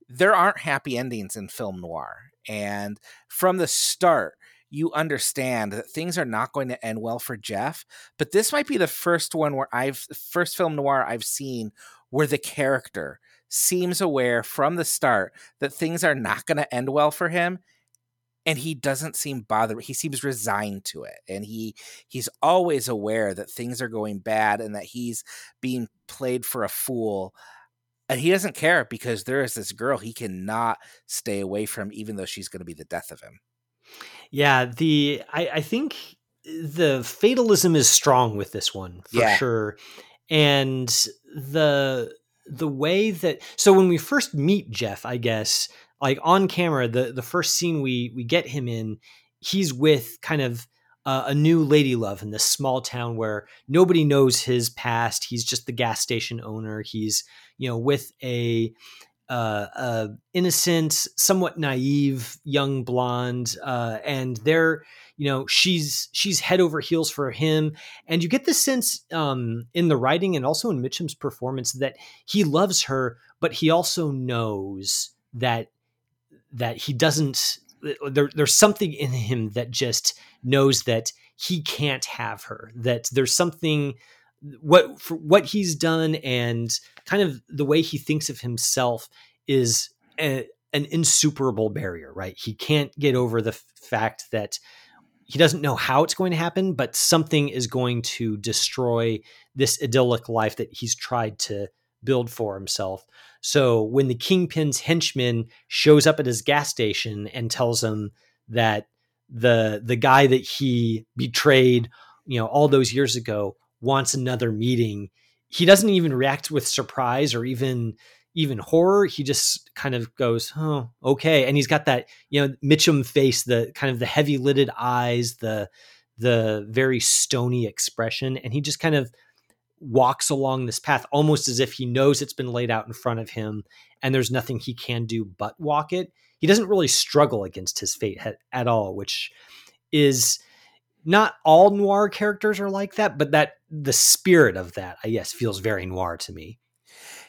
[SPEAKER 4] there aren't happy endings in film noir. And from the start, you understand that things are not going to end well for Jeff. But this might be the first one where I've first film noir I've seen where the character seems aware from the start that things are not going to end well for him and he doesn't seem bothered he seems resigned to it and he he's always aware that things are going bad and that he's being played for a fool and he doesn't care because there is this girl he cannot stay away from even though she's going to be the death of him
[SPEAKER 1] yeah, the I, I think the fatalism is strong with this one for yeah. sure, and the the way that so when we first meet Jeff, I guess like on camera, the the first scene we we get him in, he's with kind of uh, a new lady love in this small town where nobody knows his past. He's just the gas station owner. He's you know with a uh, uh, innocent, somewhat naive young blonde, uh, and they're you know she's she's head over heels for him, and you get the sense um, in the writing and also in Mitchum's performance that he loves her, but he also knows that that he doesn't. There, there's something in him that just knows that he can't have her. That there's something what for what he's done and kind of the way he thinks of himself is a, an insuperable barrier right? He can't get over the fact that he doesn't know how it's going to happen but something is going to destroy this idyllic life that he's tried to build for himself. So when the kingpin's henchman shows up at his gas station and tells him that the the guy that he betrayed you know all those years ago wants another meeting, he doesn't even react with surprise or even even horror. He just kind of goes, "Oh, okay." And he's got that, you know, Mitchum face, the kind of the heavy lidded eyes, the the very stony expression, and he just kind of walks along this path almost as if he knows it's been laid out in front of him and there's nothing he can do but walk it. He doesn't really struggle against his fate at all, which is not all noir characters are like that, but that the spirit of that, I guess, feels very noir to me.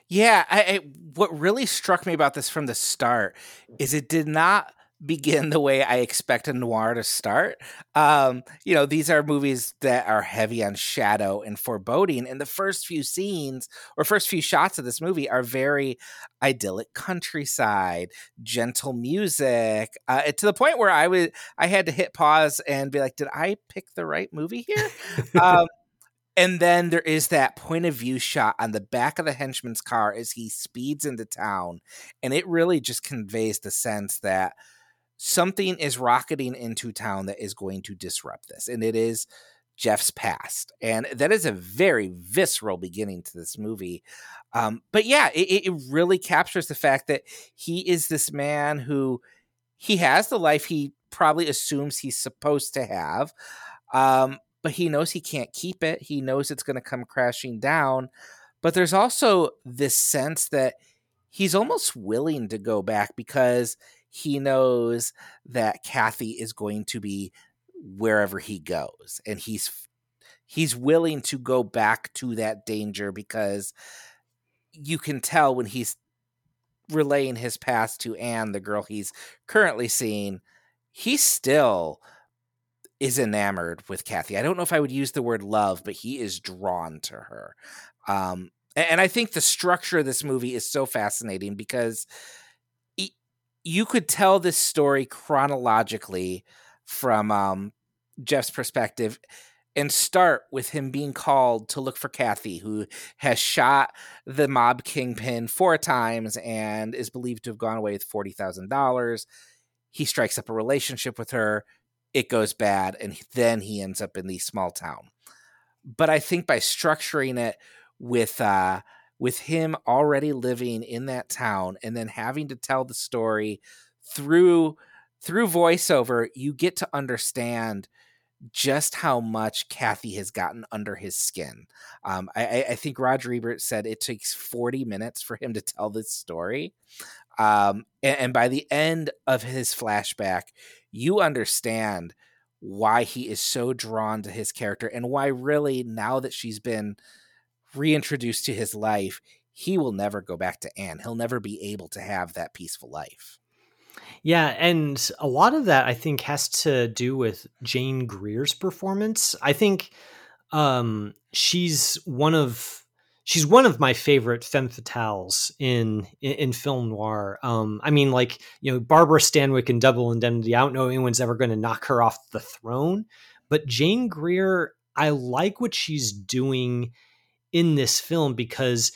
[SPEAKER 4] Yeah, I, I, what really struck me about this from the start is it did not begin the way I expect a noir to start. Um, you know, these are movies that are heavy on shadow and foreboding, and the first few scenes or first few shots of this movie are very idyllic countryside, gentle music, uh, to the point where I would I had to hit pause and be like, "Did I pick the right movie here?" um, [LAUGHS] and then there is that point of view shot on the back of the henchman's car as he speeds into town. And it really just conveys the sense that something is rocketing into town that is going to disrupt this. And it is Jeff's past. And that is a very visceral beginning to this movie. Um, but yeah, it, it really captures the fact that he is this man who he has the life he probably assumes he's supposed to have. Um, but he knows he can't keep it. He knows it's going to come crashing down. But there's also this sense that he's almost willing to go back because he knows that Kathy is going to be wherever he goes and he's he's willing to go back to that danger because you can tell when he's relaying his past to Anne, the girl he's currently seeing, he still is enamored with Kathy. I don't know if I would use the word love, but he is drawn to her. Um, and I think the structure of this movie is so fascinating because you could tell this story chronologically from um, Jeff's perspective and start with him being called to look for Kathy, who has shot the mob kingpin four times and is believed to have gone away with $40,000. He strikes up a relationship with her. It goes bad. And then he ends up in the small town. But I think by structuring it with, uh, with him already living in that town and then having to tell the story through through voiceover, you get to understand just how much Kathy has gotten under his skin. Um, I, I, think Roger Ebert said it takes 40 minutes for him to tell this story. Um, and, and by the end of his flashback, you understand why he is so drawn to his character and why, really, now that she's been reintroduced to his life, he will never go back to Anne. He'll never be able to have that peaceful life.
[SPEAKER 1] Yeah, and a lot of that I think has to do with Jane Greer's performance. I think um, she's one of she's one of my favorite femme fatales in in, in film noir. Um, I mean, like you know, Barbara Stanwyck in Double Indemnity. I don't know anyone's ever going to knock her off the throne, but Jane Greer, I like what she's doing in this film because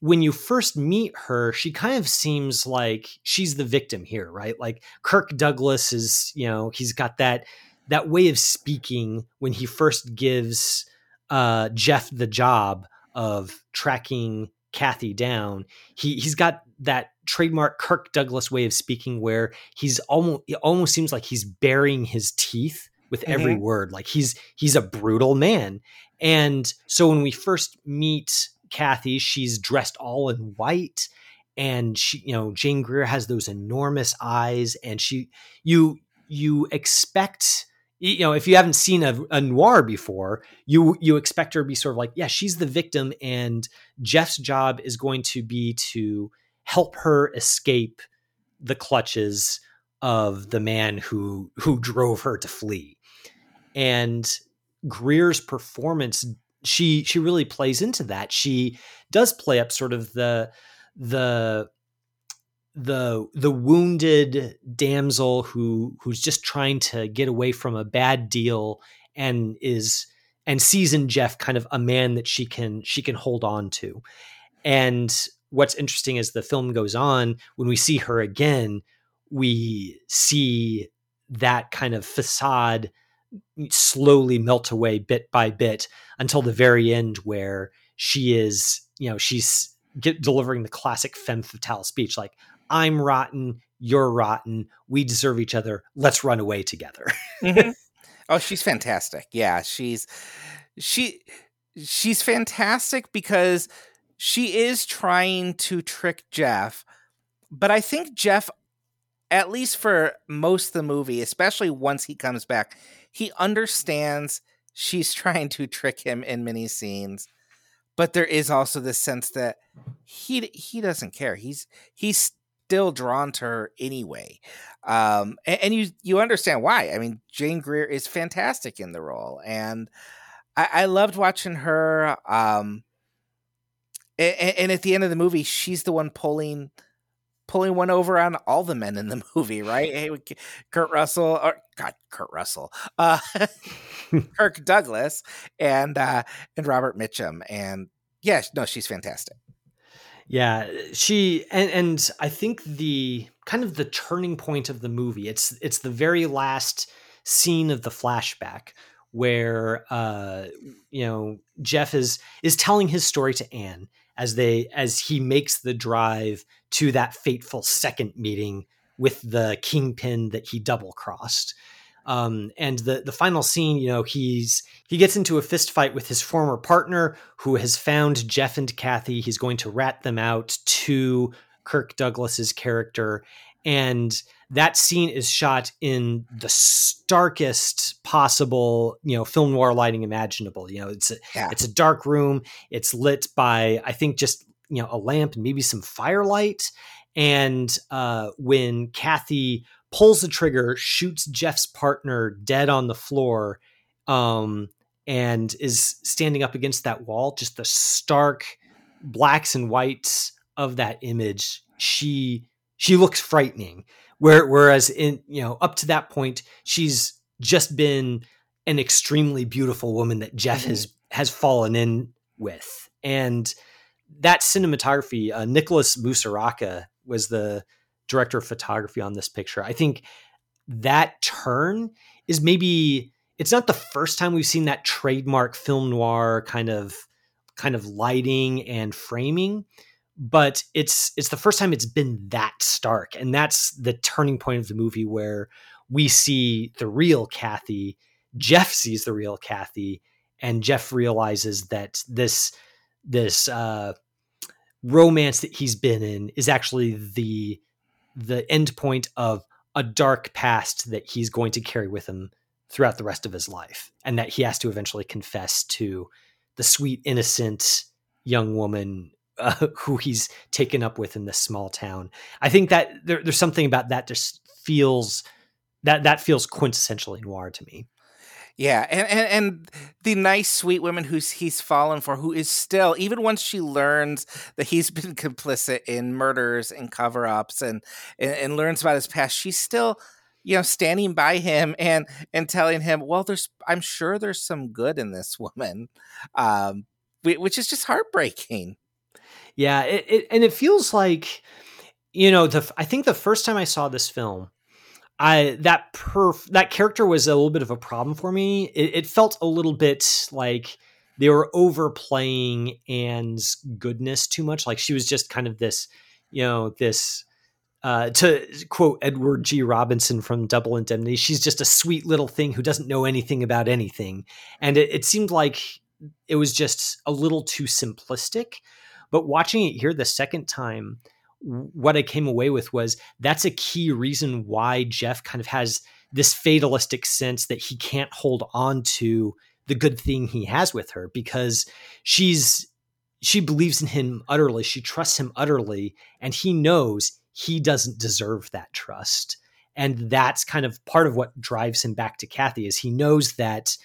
[SPEAKER 1] when you first meet her, she kind of seems like she's the victim here, right? Like Kirk Douglas is, you know, he's got that that way of speaking when he first gives uh, Jeff the job of tracking Kathy down. He he's got that trademark Kirk Douglas way of speaking where he's almost it almost seems like he's burying his teeth with mm-hmm. every word. Like he's he's a brutal man. And so when we first meet Kathy. She's dressed all in white and she you know Jane Greer has those enormous eyes and she you you expect you know if you haven't seen a, a, noir before you you expect her to be sort of like yeah she's the victim and Jeff's job is going to be to help her escape the clutches of the man who who drove her to flee and Greer's performance she she really plays into that. She does play up sort of the the the the wounded damsel who who's just trying to get away from a bad deal and is and sees in Jeff kind of a man that she can she can hold on to. And what's interesting as the film goes on, when we see her again, we see that kind of facade slowly melt away bit by bit until the very end where she is you know she's get, delivering the classic femme fatale speech like i'm rotten you're rotten we deserve each other let's run away together
[SPEAKER 4] mm-hmm. [LAUGHS] oh she's fantastic yeah she's she she's fantastic because she is trying to trick jeff but i think jeff at least for most of the movie especially once he comes back he understands she's trying to trick him in many scenes but there is also this sense that he he doesn't care. He's he's still drawn to her anyway. Um and, and you you understand why. I mean jane greer is fantastic in the role and i, I loved watching her um and, and at the end of the movie she's the one pulling pulling one over on all the men in the [LAUGHS] movie, right? Hey, Kurt Russell, or God, Kurt Russell, uh, [LAUGHS] Kirk Douglas, and uh, and Robert Mitchum, and yeah, no, she's fantastic.
[SPEAKER 1] Yeah, she and and I think the kind of the turning point of the movie. It's it's the very last scene of the flashback where uh you know Jeff is is telling his story to Anne as they as he makes the drive to that fateful second meeting with the kingpin that he double crossed. Um, and the the final scene, you know, he's he gets into a fist fight with his former partner who has found Jeff and Kathy. He's going to rat them out to Kirk Douglas's character, and that scene is shot in the starkest possible, you know, film noir lighting imaginable. You know, it's a, yeah. it's a dark room. It's lit by I think just you know a lamp and maybe some firelight. And uh, when Kathy pulls the trigger, shoots Jeff's partner dead on the floor, um, and is standing up against that wall, just the stark blacks and whites of that image. She she looks frightening. Where, whereas in you know up to that point, she's just been an extremely beautiful woman that Jeff mm-hmm. has has fallen in with, and that cinematography. Uh, Nicholas Musuraca was the director of photography on this picture. I think that turn is maybe it's not the first time we've seen that trademark film noir kind of kind of lighting and framing, but it's it's the first time it's been that stark and that's the turning point of the movie where we see the real Kathy Jeff sees the real Kathy and Jeff realizes that this this uh romance that he's been in is actually the the end point of a dark past that he's going to carry with him throughout the rest of his life and that he has to eventually confess to the sweet innocent young woman uh, [LAUGHS] who he's taken up with in this small town i think that there, there's something about that just feels that that feels quintessentially noir to me
[SPEAKER 4] yeah, and, and and the nice, sweet woman who's he's fallen for, who is still even once she learns that he's [LAUGHS] been complicit in murders and cover ups, and, and and learns about his past, she's still, you know, standing by him and and telling him, well, there's I'm sure there's some good in this woman, um, which is just heartbreaking.
[SPEAKER 1] Yeah, it, it and it feels like, you know, the I think the first time I saw this film I that perf that character was a little bit of a problem for me. It, it felt a little bit like they were overplaying Anne's goodness too much. Like she was just kind of this, you know, this uh, to quote Edward G. Robinson from Double Indemnity, she's just a sweet little thing who doesn't know anything about anything. And it, it seemed like it was just a little too simplistic. But watching it here the second time, what I came away with was that's a key reason why Jeff kind of has this fatalistic sense that he can't hold on to the good thing he has with her because she's she believes in him utterly she trusts him utterly and he knows he doesn't deserve that trust. And that's kind of part of what drives him back to Kathy is he knows that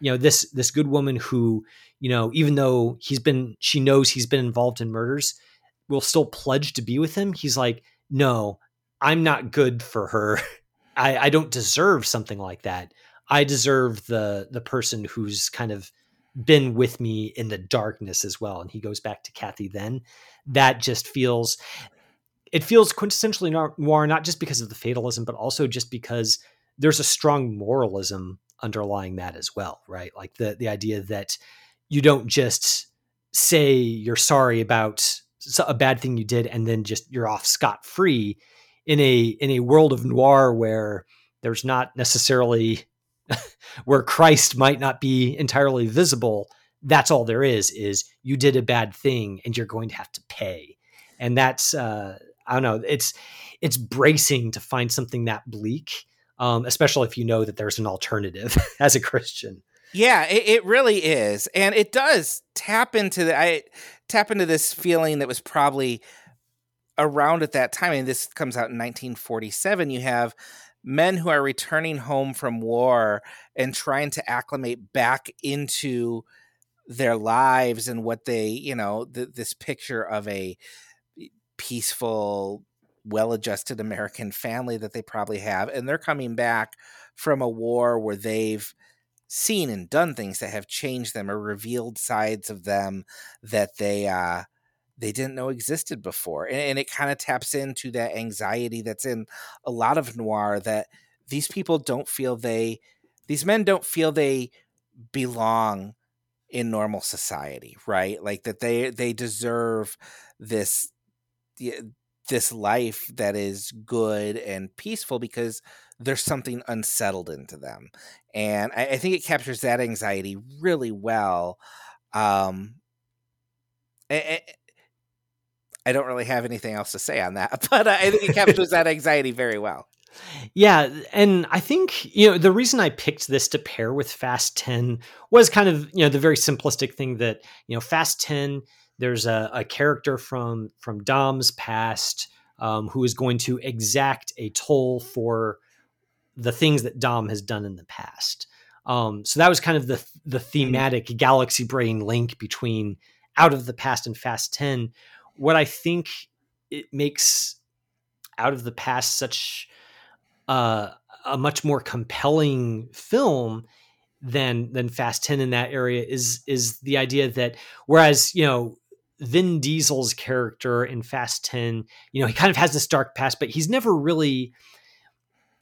[SPEAKER 1] you know this this good woman who you know even though he's been she knows he's been involved in murders will still pledge to be with him, he's like, no, I'm not good for her. [LAUGHS] I, I don't deserve something like that. I deserve the the person who's kind of been with me in the darkness as well. And he goes back to Kathy then. That just feels it feels quintessentially noir, not just because of the fatalism, but also just because there's a strong moralism underlying that as well, right? Like the the idea that you don't just say you're sorry about a bad thing you did and then just you're off scot free in a in a world of noir where there's not necessarily [LAUGHS] where Christ might not be entirely visible that's all there is is you did a bad thing and you're going to have to pay and that's uh i don't know it's it's bracing to find something that bleak um especially if you know that there's an alternative [LAUGHS] as a christian
[SPEAKER 4] yeah, it, it, really is, and it does tap into the I tap into this feeling that was probably around at that time. And this comes out in 1947. You have men who are returning home from war and trying to acclimate back into their lives and what they, you know, th- this picture of a peaceful, well-adjusted American family that they probably have, and they're coming back from a war where they've seen and done things that have changed them or revealed sides of them that they uh they didn't know existed before and, and it kind of taps into that anxiety that's in a lot of noir that these people don't feel they these men don't feel they belong in normal society right? Like that they they deserve this this life that is good and peaceful because there's something unsettled into them and I, I think it captures that anxiety really well um I, I don't really have anything else to say on that [LAUGHS] but i think it [LAUGHS] captures that anxiety very well
[SPEAKER 1] yeah, and I think you know the reason I picked this to pair with Fast Ten was kind of you know the very simplistic thing that you know Fast Ten. There's a, a character from from Dom's past um, who is going to exact a toll for the things that Dom has done in the past. Um, so that was kind of the the mm-hmm. thematic galaxy brain link between Out of the Past and Fast Ten. What I think it makes Out of the Past such uh, a much more compelling film than than Fast Ten in that area is is the idea that whereas you know Vin Diesel's character in Fast 10, you know, he kind of has this dark past, but he's never really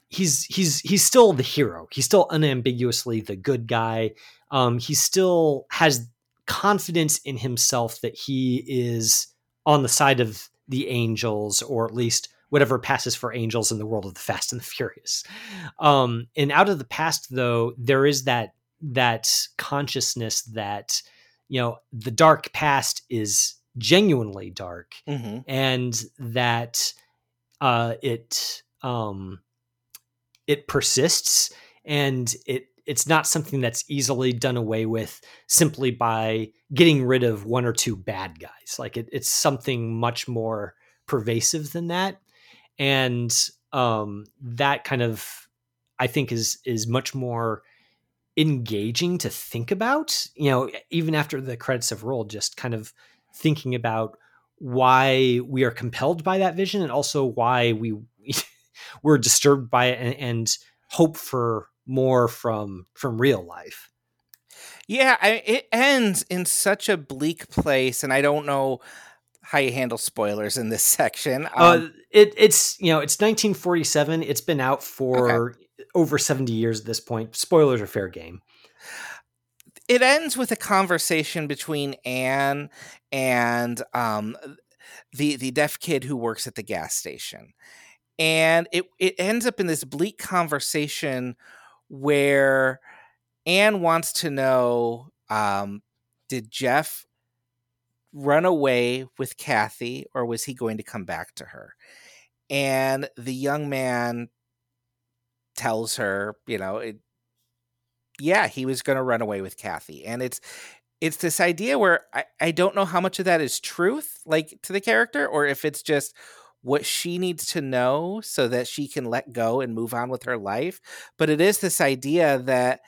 [SPEAKER 1] he's he's he's still the hero. He's still unambiguously the good guy. Um, he still has confidence in himself that he is on the side of the angels, or at least whatever passes for angels in the world of the Fast and the Furious. Um, and out of the past, though, there is that that consciousness that you know the dark past is genuinely dark, mm-hmm. and that uh, it um, it persists, and it it's not something that's easily done away with simply by getting rid of one or two bad guys. Like it, it's something much more pervasive than that and um, that kind of I think is is much more engaging to think about. You know, even after the credits have rolled, just kind of thinking about why we are compelled by that vision and also why we [LAUGHS] we're disturbed by it and, and hope for more from from real life.
[SPEAKER 4] Yeah, I, it ends in such a bleak place, and I don't know how you handle spoilers in this [LAUGHS] section.
[SPEAKER 1] Uh, um, uh, it, it's you know it's 1947. It's been out for okay. Over 70 years at this point. Spoilers are fair game.
[SPEAKER 4] It ends with a conversation between Anne and um, the the deaf kid who works at the gas station, and it it ends up in this bleak conversation where Anne wants to know um, did Jeff run away with Kathy or was he going to come back to her? And the young man tells her, you know, it, yeah, he was going to run away with Kathy. And it's it's this idea where I, I don't know how much of that is truth, like to the character, or if it's just what she needs to know so that she can let go and move on with her life. But it is this idea that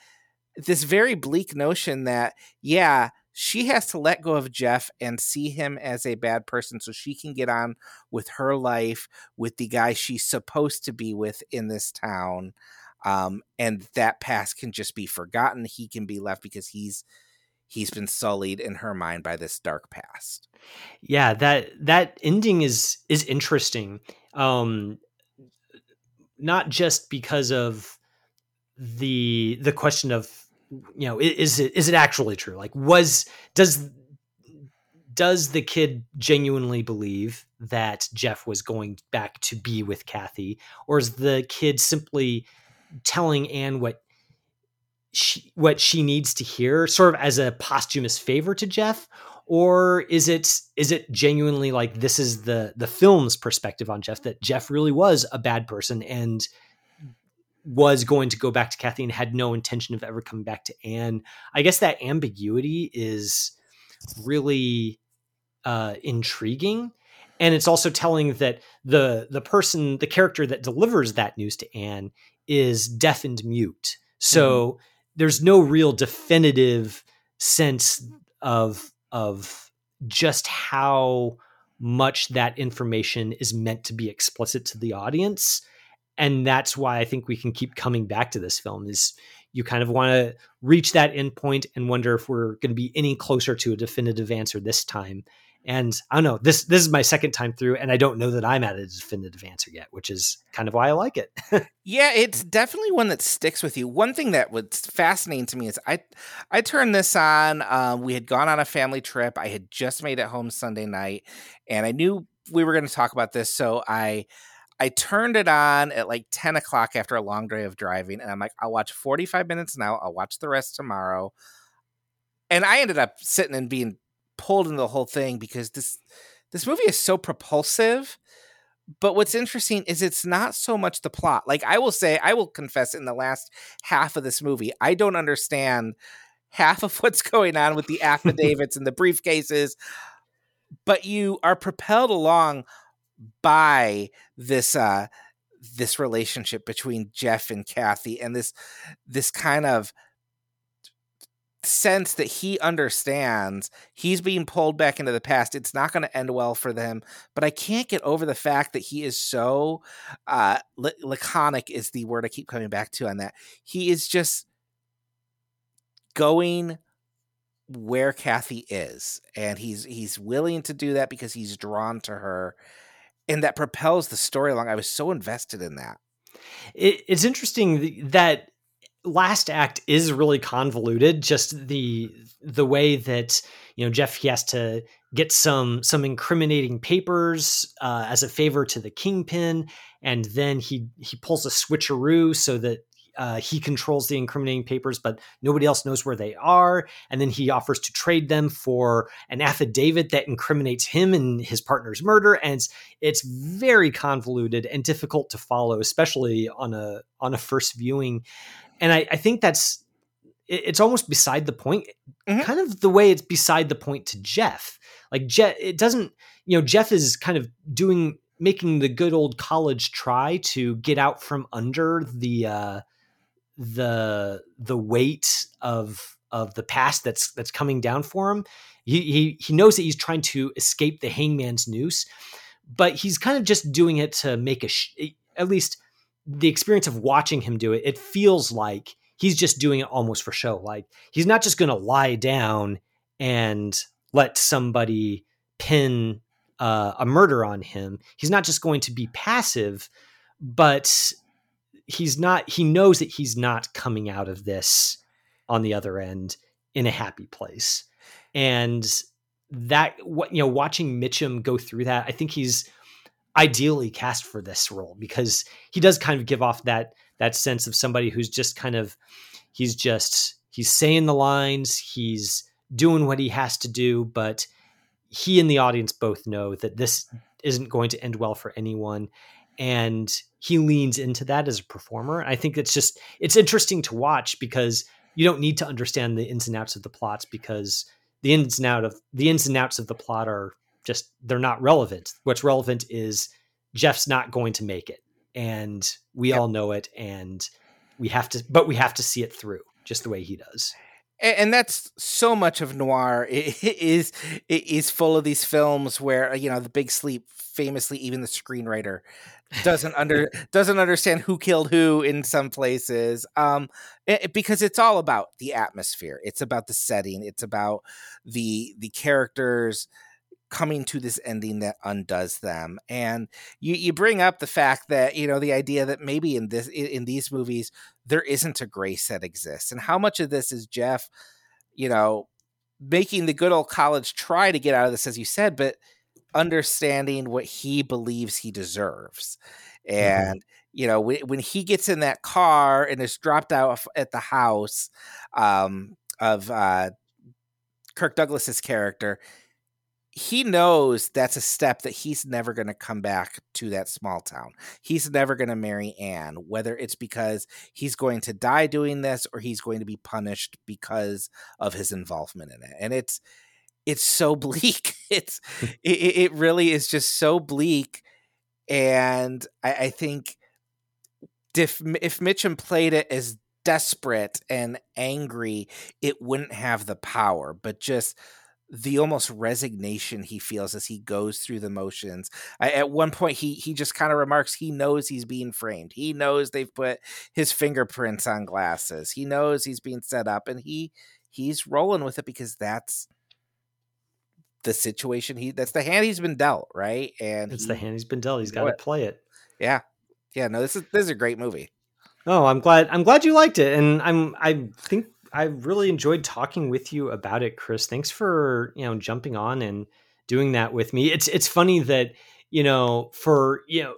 [SPEAKER 4] this very bleak notion that, yeah, she has to let go of Jeff and see him as a bad person so she can get on with her life with the guy she's supposed to be with in this town. Um, and that past can just be forgotten. He can be left because he's he's been sullied in her mind by this dark past.
[SPEAKER 1] Yeah, that that ending is is interesting. Um not just because of the the question of you know is it is it actually true? Like was does does the kid genuinely believe that Jeff was going back to be with Kathy? Or is the kid simply telling Anne what she what she needs to hear sort of as a posthumous favor to Jeff? Or is it is it genuinely like this is the the film's perspective on Jeff that Jeff really was a bad person and was going to go back to Kathy and had no intention of ever coming back to Anne. I guess that ambiguity is really uh, intriguing. And it's also telling that the the person, the character that delivers that news to Anne is deaf and mute. So mm-hmm. there's no real definitive sense of of just how much that information is meant to be explicit to the audience and that's why I think we can keep coming back to this film is you kind of want to reach that endpoint and wonder if we're going to be any closer to a definitive answer this time. And I don't know, this this is my second time through, and I don't know that I'm at a definitive answer yet, which is kind of why I like it. [LAUGHS]
[SPEAKER 4] yeah, it's definitely one that sticks with you. One thing that was fascinating to me is I I turned this on. Uh, we had gone on a family trip. I had just made it home Sunday night, and I knew we were going to talk about this, so I I turned it on at like 10 o'clock after a long day of driving, and I'm like, I'll watch 45 minutes now. I'll watch the rest tomorrow. And I ended up sitting and being pulled into the whole thing because this this movie is so propulsive. But what's interesting is it's not so much the plot. Like I will say, I will confess, in the last half of this movie, I don't understand half of [LAUGHS] what's going on with the [LAUGHS] affidavits and the briefcases. But you are propelled along by this uh this relationship between Jeff and Kathy and this this kind of sense that he understands he's being pulled back into the past it's not going to end well for them but i can't get over the fact that he is so uh laconic is the word i keep coming back to on that. He is just going where kathy is and he's he's willing to do that because he's drawn to her and that propels the story along. I was so invested in that.
[SPEAKER 1] It, it's interesting that last act is really convoluted. Just the the way that you know Jeff he has to get some some incriminating papers uh, as a favor to the kingpin, and then he he pulls a switcheroo so that uh, he controls the incriminating papers, but nobody else knows where they are. And then he offers to trade them for an affidavit that incriminates him and his partner's murder. And it's, it's very convoluted and difficult to follow, especially on a on a first viewing. And I, I think that's it's almost beside the point, mm-hmm. kind of the way it's beside the point to Jeff. Like Jeff, it doesn't, you know, Jeff is kind of doing making the good old college try to get out from under the uh, the the weight of of the past that's that's coming down for him. He he he knows that he's trying to escape the hangman's noose, but he's kind of just doing it to make a sh- at least the experience of watching him do it. It feels like he's just doing it almost for show. Like he's not just going to lie down and let somebody pin uh, a murder on him. He's not just going to be passive, but he's not he knows that he's not coming out of this on the other end in a happy place. And that what you know watching mitchum go through that i think he's ideally cast for this role because he does kind of give off that that sense of somebody who's just kind of he's just he's saying the lines he's doing what he has to do but he and the audience both know that this isn't going to end well for anyone and he leans into that as a performer. I think it's just it's interesting to watch because you don't need to understand the ins and outs of the plots because the ins and out of the ins and outs of the plot are just they're not relevant. What's relevant is Jeff's not going to make it, and we yep. all know it, and we have to, but we have to see it through just the way he does
[SPEAKER 4] and that's so much of noir [LAUGHS] it is it is full of these films where you know the big sleep famously even the screenwriter doesn't under doesn't understand who killed who in some places um it, because it's all about the atmosphere. It's about the setting. It's about the the characters coming to this ending that undoes them. And you you bring up the fact that you know the idea that maybe in this in, in these movies there isn't a grace that exists. And how much of this is jeff you know making the good old college try to get out of this as you said but understanding what he believes he deserves. Mm-hmm. And, mm-hmm. you know, when, when he gets in that car and is dropped out at the house um, of uh, Kirk Douglas's character, he knows that's a step that he's never going to come back to that small town. He's never going to marry Anne, whether it's because he's going to die doing this or he's going to be punished because of his involvement in it. And it's it's so [LAUGHS] bleak. It's it, it really is just so bleak, and I, I think if if Mitchum played it as desperate and angry, it wouldn't have the power, but just the almost resignation he feels as he goes through the motions. I, at one point, he he just kind of remarks he knows he's being framed. He knows they've put his fingerprints on glasses. He knows he's being set up, and he he's rolling with it because that's the situation he that's the hand he's been dealt, right? And
[SPEAKER 1] it's he, the hand he's been dealt. He's got to play it.
[SPEAKER 4] Yeah. Yeah, no, this is this is a great movie.
[SPEAKER 1] Oh, I'm glad I'm glad you liked it. And I'm I think I really enjoyed talking with you about it, Chris. Thanks for, you know, jumping on and doing that with me. It's it's funny that, you know, for, you know,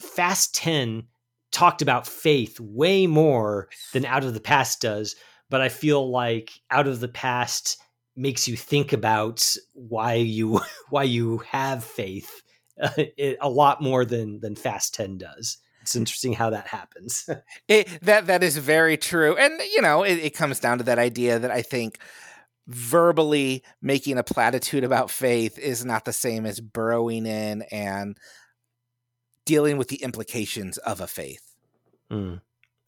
[SPEAKER 1] Fast 10 talked about faith way more than Out of the Past does, but I feel like Out of the Past makes you think about why you [LAUGHS] why you have faith uh, it, a lot more than than Fast Ten does. It's interesting how that happens. [LAUGHS]
[SPEAKER 4] it, that that is very true, and you know it, it comes down to that idea that I think verbally making a platitude about faith is not the same as burrowing in and dealing with the implications of a faith.
[SPEAKER 1] Mm,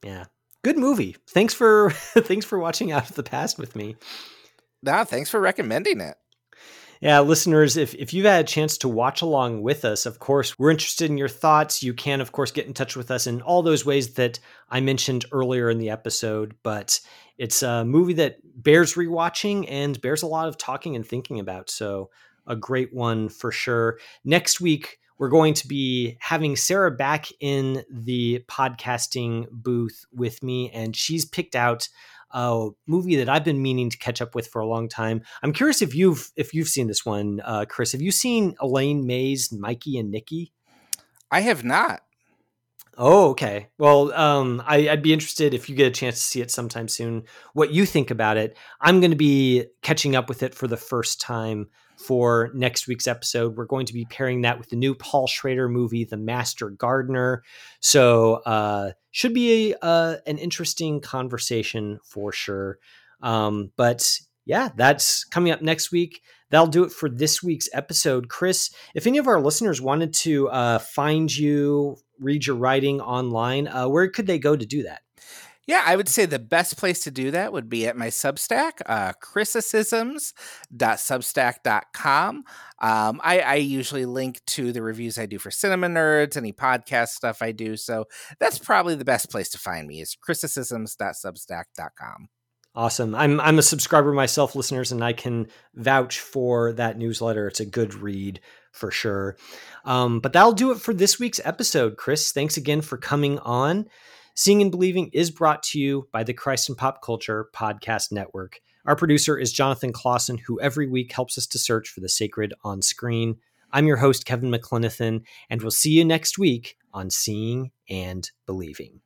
[SPEAKER 1] yeah, good movie. Thanks for [LAUGHS] thanks for watching Out of the Past with me.
[SPEAKER 4] Nah, thanks for recommending it.
[SPEAKER 1] Yeah, listeners, if, if you've had a chance to watch along with us, of course, we're interested in your thoughts. You can, of course, get in touch with us in all those ways that I mentioned earlier in the episode. But it's a movie that bears rewatching and bears a lot of talking and thinking about. So, a great one for sure. Next week, we're going to be having Sarah back in the podcasting booth with me, and she's picked out a movie that I've been meaning to catch up with for a long time. I'm curious if you've if you've seen this one, uh, Chris. Have you seen Elaine May's Mikey and Nicky?
[SPEAKER 4] I have not.
[SPEAKER 1] Oh, okay. Well, um, I, would be interested if you get a chance to see it sometime soon. What you think about it? I'm going to be catching up with it for the first time for next week's episode. We're going to be pairing that with the new Paul Schrader movie, The Master Gardener. So, uh, should be a, uh, an interesting conversation for sure. Um, but yeah, that's coming up next week. That'll do it for this week's episode. Chris, if any of our listeners wanted to uh, find you, read your writing online, uh, where could they go to do that?
[SPEAKER 4] Yeah, I would say the best place to do that would be at my Substack, uh, criticisms.substack.com. Um, I, I usually link to the reviews I do for Cinema Nerds, any podcast stuff I do. So that's probably the best place to find me is criticisms.substack.com.
[SPEAKER 1] Awesome. I'm I'm a subscriber myself, listeners, and I can vouch for that newsletter. It's a good read for sure. Um, but that'll do it for this week's episode. Chris, thanks again for coming on. Seeing and Believing is brought to you by the Christ and Pop Culture Podcast Network. Our producer is Jonathan Clausen, who every week helps us to search for the sacred on screen. I'm your host, Kevin McLenithan, and we'll see you next week on Seeing and Believing.